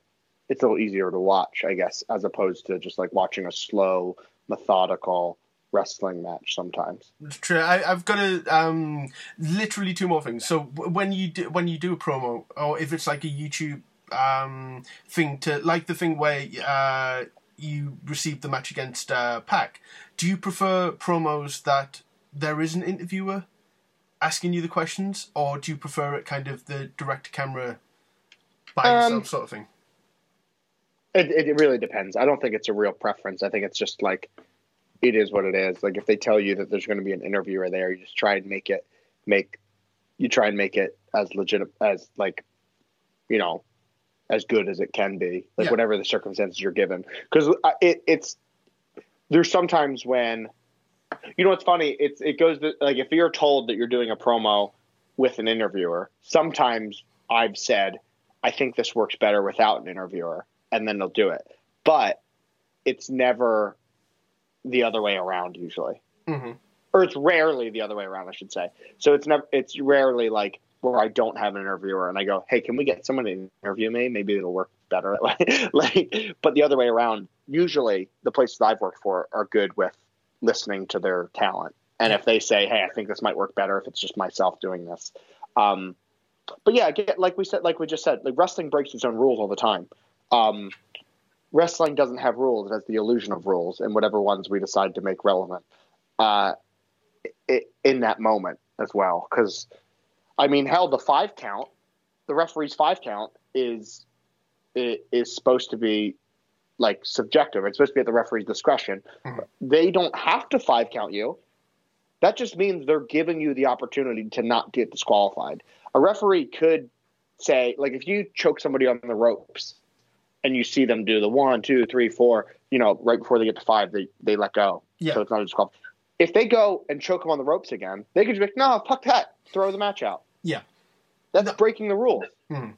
S3: it's a little easier to watch i guess as opposed to just like watching a slow methodical wrestling match sometimes
S1: true. I, I've got a um, literally two more things. So when you do when you do a promo, or if it's like a YouTube um, thing to like the thing where uh, you receive the match against uh, Pac, do you prefer promos that there is an interviewer asking you the questions, or do you prefer it kind of the direct camera by
S3: Um,
S1: yourself sort of thing?
S3: It, it, really depends. I don't think it's a real preference. I think it's just like it is what it is. Like if they tell you that there's going to be an interviewer there, you just try and make it make you try and make it as legit as like, you know, as good as it can be, like
S1: Yeah.
S3: whatever the circumstances you're given. Because uh, it, it's there's sometimes when, you know, what's funny. It's it goes to, like if you're told that you're doing a promo with an interviewer, sometimes I've said, I think this works better without an interviewer, and then they'll do it. But it's never the other way around usually
S1: hmm
S3: or it's rarely the other way around, I should say. So it's never, it's rarely like where I don't have an interviewer and I go, hey, can we get someone to interview me? Maybe it'll work better like, but the other way around, usually the places I've worked for are good with listening to their talent. And if they say, hey, I think this might work better if it's just myself doing this. Um, but yeah, like we said, like we just said, like wrestling breaks its own rules all the time. Um, wrestling doesn't have rules; it has the illusion of rules, and whatever ones we decide to make relevant. Uh, i in that moment as well. Because, I mean, hell, the five count, the referee's five count is is supposed to be like subjective. It's supposed to be at the referee's discretion.
S1: Mhm.
S3: They don't have to five count you. That just means they're giving you the opportunity to not get disqualified. A referee could say, like, if you choke somebody on the ropes and you see them do the one, two, three, four, you know, right before they get to five, they, they let go.
S1: Yeah.
S3: So it's not a disqualification if they go and choke him on the ropes again, they could just be like, no, fuck that, throw the match out.
S1: Yeah.
S3: That's
S1: No.
S3: breaking the rules.
S1: Mhm.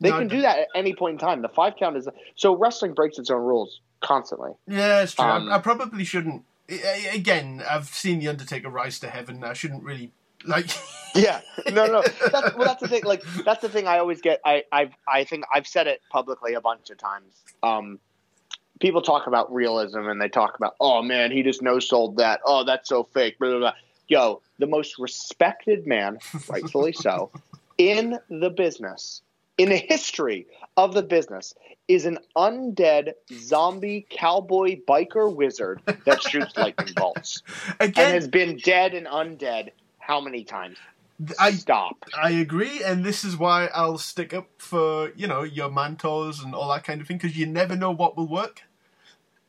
S3: They
S1: No,
S3: can do that at any point in time. The five count is so wrestling breaks its own rules constantly.
S1: Yeah, it's true. I-
S3: Um,
S1: I, probably shouldn't. I- I- Again, I've seen the Undertaker rise to heaven. I shouldn't really like.
S3: Yeah, no, no. That's, well, that's the thing. Like that's the thing I always get. I, I, I think I've said it publicly a bunch of times. Um, people talk about realism and they talk about, oh man, he just no sold that. Oh, that's so fake. Blah, blah, blah. Yo, the most respected man, rightfully so, in the business, in the history of the business, is an undead zombie cowboy biker wizard that shoots lightning bolts and has been dead and undead how many times?
S1: I
S3: Stop.
S1: I agree, and this is why I'll stick up for you know your Mantos and all that kind of thing because you never know what will work.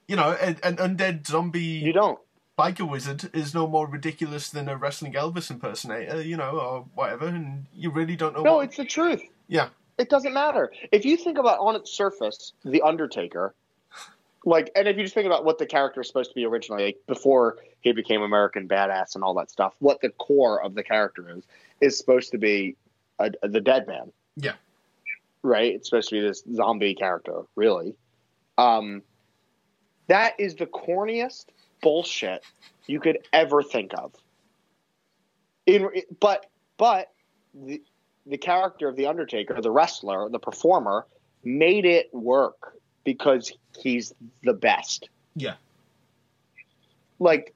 S1: You know, an, an undead zombie
S3: You don't.
S1: biker wizard is no more ridiculous than a wrestling Elvis impersonator, eh, uh, you know, or whatever, and you really don't know.
S3: No,
S1: what,
S3: it's the truth.
S1: yeah,
S3: It doesn't matter. If you think about on its surface, The Undertaker, like, and if you just think about what the character is supposed to be originally, like before he became American Badass and all that stuff, what the core of the character is, is supposed to be a, a- the dead man.
S1: Yeah.
S3: Right? It's supposed to be this zombie character, really. Um, that is the corniest bullshit you could ever think of. In, but, but, the, the character of the Undertaker, the wrestler, the performer, made it work because he's the best.
S1: Yeah.
S3: Like,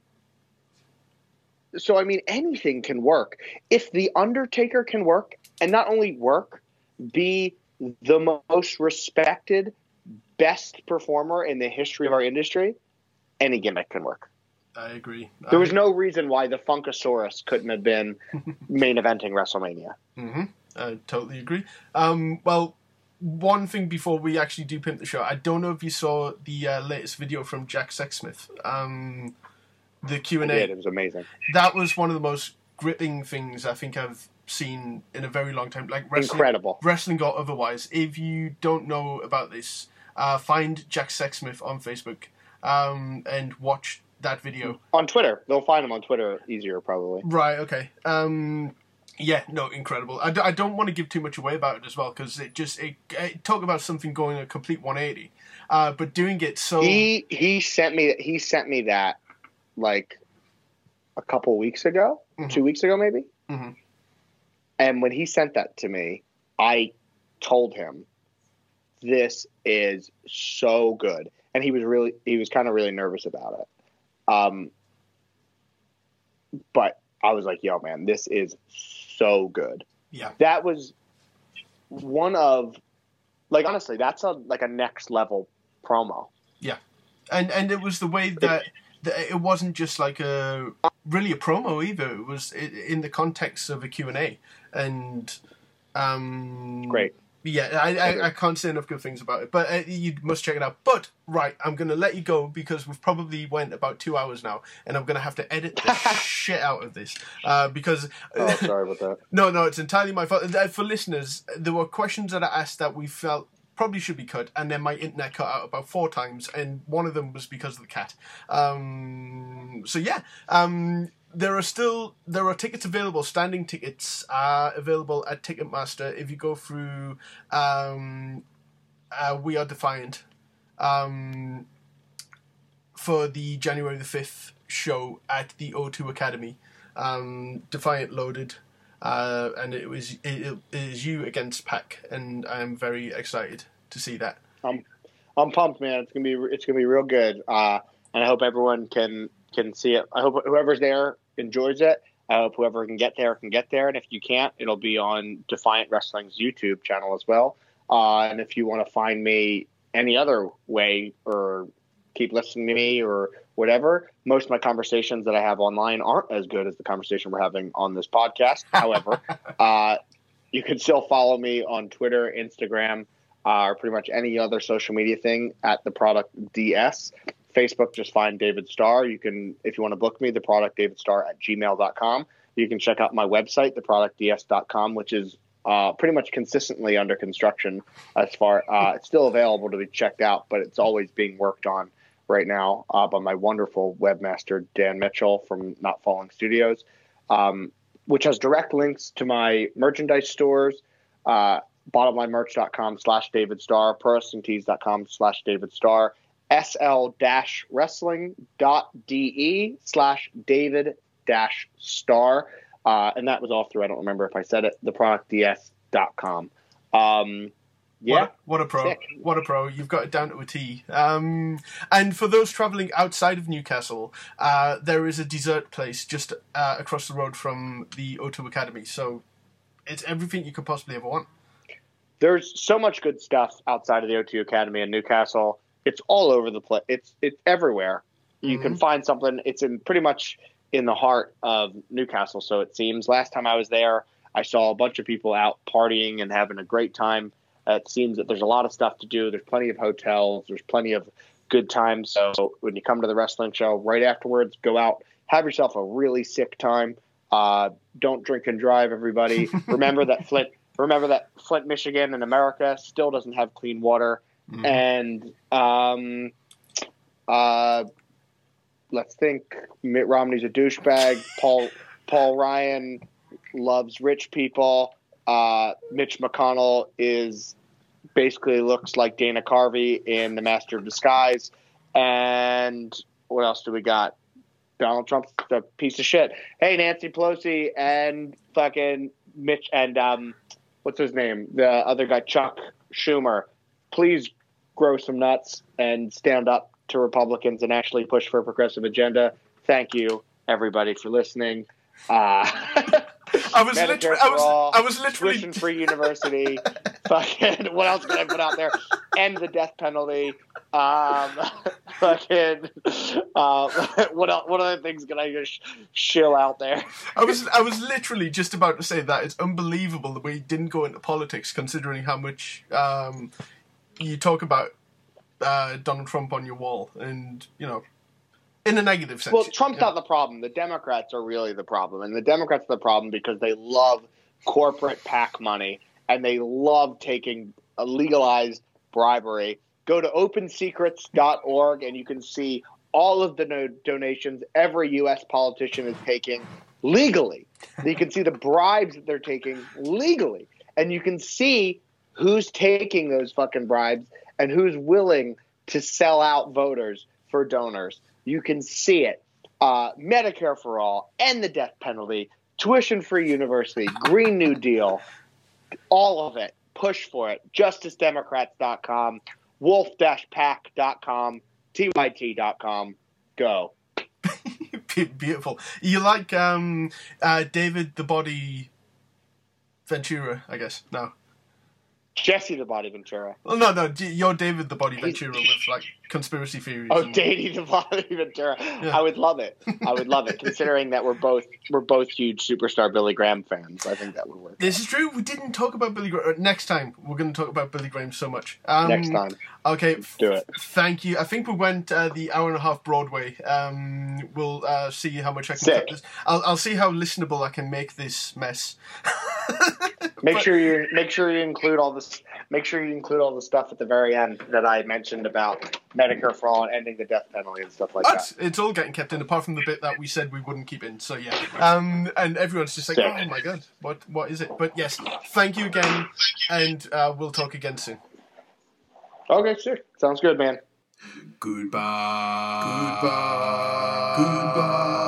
S3: so I mean, anything can work. If the Undertaker can work, and not only work, be the most respected, best performer in the history of our industry, any gimmick can work.
S1: I agree.
S3: There was no reason why the Funkasaurus couldn't have been main eventing WrestleMania.
S1: hmm I totally agree. Um, well, one thing before we actually do pimp the show, I don't know if you saw the uh, latest video from Jack Sexsmith. Um, the Q and A.
S3: It was amazing.
S1: That was one of the most gripping things I think I've seen in a very long time. Like wrestling,
S3: Incredible.
S1: wrestling or otherwise. If you don't know about this, uh, find Jack Sexsmith on Facebook um, and watch that video.
S3: On Twitter. They'll find him on Twitter easier, probably.
S1: Right. Okay. Um, yeah. No. Incredible. I, d- I don't want to give too much away about it as well because it just it, it talk about something going a complete 180, uh, but doing it so
S3: He he sent me that he sent me that like a couple weeks ago,
S1: Mhm.
S3: two weeks ago maybe.
S1: Mhm.
S3: And when he sent that to me, I told him this is so good, and he was really he was kind of really nervous about it. Um, but I was like, "Yo, man, this is so good."
S1: yeah.
S3: that was one of like honestly that's a like a next level promo Yeah.
S1: and and it was the way that, that it wasn't just like a really a promo either. It was in the context of a Q and A, and um,
S3: great
S1: Yeah, I, I, I can't say enough good things about it, but uh, you must check it out. But right, I'm going to let you go because we've probably went about two hours now, and I'm going to have to edit the shit out of this uh, because.
S3: Oh, sorry about that.
S1: no, no, it's entirely my fault. Uh, For listeners, there were questions that I asked that we felt probably should be cut, and then my internet cut out about four times, and one of them was because of the cat. Um, so yeah, um, there are still there are tickets available. Standing tickets are available at Ticketmaster. If you go through, um, uh, we are defiant. Um, for the January the fifth show at the O2 Academy, um, Defiant loaded, uh, and it was it, it is you against Pac, and I am very excited to see that.
S3: I'm I'm pumped, man. It's gonna be it's gonna be real good, uh, and I hope everyone can can see it. I hope whoever's there enjoys it. I hope whoever can get there can get there, and if you can't, it'll be on Defiant Wrestling's YouTube channel as well. Uh, and if you want to find me any other way or keep listening to me or whatever, most of my conversations that I have online aren't as good as the conversation we're having on this podcast. However, uh, you can still follow me on Twitter, Instagram, uh, or pretty much any other social media thing at the product DS. Facebook, just find David Starr. You can, if you want to book me, the product David Starr at gmail.com. You can check out my website, theproductds.com, which is uh, pretty much consistently under construction as far uh, it's still available to be checked out, but it's always being worked on right now uh, by my wonderful webmaster Dan Mitchell from Not Falling Studios, um, which has direct links to my merchandise stores. Uh, bottomlinemerch.com slash David prowrestlingtees.com slash David Starr, sl-wrestling.de slash David dash Starr. Uh, and that was all through, I don't remember if I said it, The theproductds.com. Um, yeah.
S1: What, what a pro!
S3: Sick.
S1: What a pro! You've got it down to a T. Um, and for those traveling outside of Newcastle, uh, there is a dessert place just uh, across the road from the O2 Academy. So it's everything you could possibly ever want.
S3: there's so much good stuff outside of the O2 Academy in Newcastle. It's all over the place. It's it's everywhere. You can find something. It's in pretty much in the heart of Newcastle. So it seems. Last time I was there, I saw a bunch of people out partying and having a great time. Uh, it seems that there's a lot of stuff to do. There's plenty of hotels. There's plenty of good times. So when you come to the wrestling show, right afterwards, go out, have yourself a really sick time. Uh, don't drink and drive, everybody. remember that Flint. Remember that Flint, Michigan, in America still doesn't have clean water. And um, uh, let's think. Mitt Romney's a douchebag. Paul Paul Ryan loves rich people. Uh, Mitch McConnell is basically looks like Dana Carvey in The Master of Disguise. And what else do we got? Donald Trump's a piece of shit. Hey, Nancy Pelosi and fucking Mitch and um, what's his name? The other guy, Chuck Schumer. Please grow some nuts and stand up to Republicans and actually push for a progressive agenda. Thank you, everybody, for listening. Uh,
S1: I was literally, I was,
S3: all,
S1: I was literally,
S3: tuition free university. fucking, what else can I put out there? End the death penalty. Um, fucking, uh, what else, what other things can I just shill out there?
S1: I was, I was literally just about to say that it's unbelievable that we didn't go into politics, considering how much um, you talk about uh, Donald Trump on your wall, and you know, in a negative sense.
S3: Well, Trump's
S1: know.
S3: not the problem. The Democrats are really the problem, and the Democrats are the problem because they love corporate PAC money and they love taking a legalized bribery. Go to OpenSecrets.org and you can see all of the no- donations every U.S. politician is taking legally. you can see the bribes that they're taking legally, and you can see who's taking those fucking bribes and who's willing to sell out voters for donors. You can see it. Uh, Medicare for all, and the death penalty, tuition free university, Green New Deal, all of it. Push for it. JusticeDemocrats.com, wolf-pac.com, tyt.com. Go.
S1: Beautiful. You like um, uh, David the Body Ventura, I guess. No.
S3: Jesse the Body Ventura.
S1: Well, no, no, you're David the Body Ventura with like conspiracy theories.
S3: Oh,
S1: and-
S3: Danny the Body Ventura. I would love it. I would love it, considering that we're both we're both huge superstar Billy Graham fans. I think that would work.
S1: This is true. We didn't talk about Billy Graham. Next time, we're going to talk about Billy Graham so much. Um,
S3: Next time,
S1: Okay.
S3: do it.
S1: Thank you. I think we went uh, the hour and a half Broadway. Um, we'll uh, see how much I can
S3: Sick.
S1: cut this. I'll, I'll see how listenable I can make this mess.
S3: Make
S1: But-
S3: sure you make sure you include all this. Make sure you include all the stuff at the very end that I mentioned about Medicare for all and ending the death penalty and stuff like that.
S1: it's all getting kept in, apart from the bit that we said we wouldn't keep in. So yeah, um, and everyone's just like,
S3: Sick.
S1: "Oh my god, what what is it?" But yes, thank you again, and uh, we'll talk again soon.
S3: Okay, sure. Sounds good, man.
S1: Goodbye. Goodbye. Goodbye. Goodbye.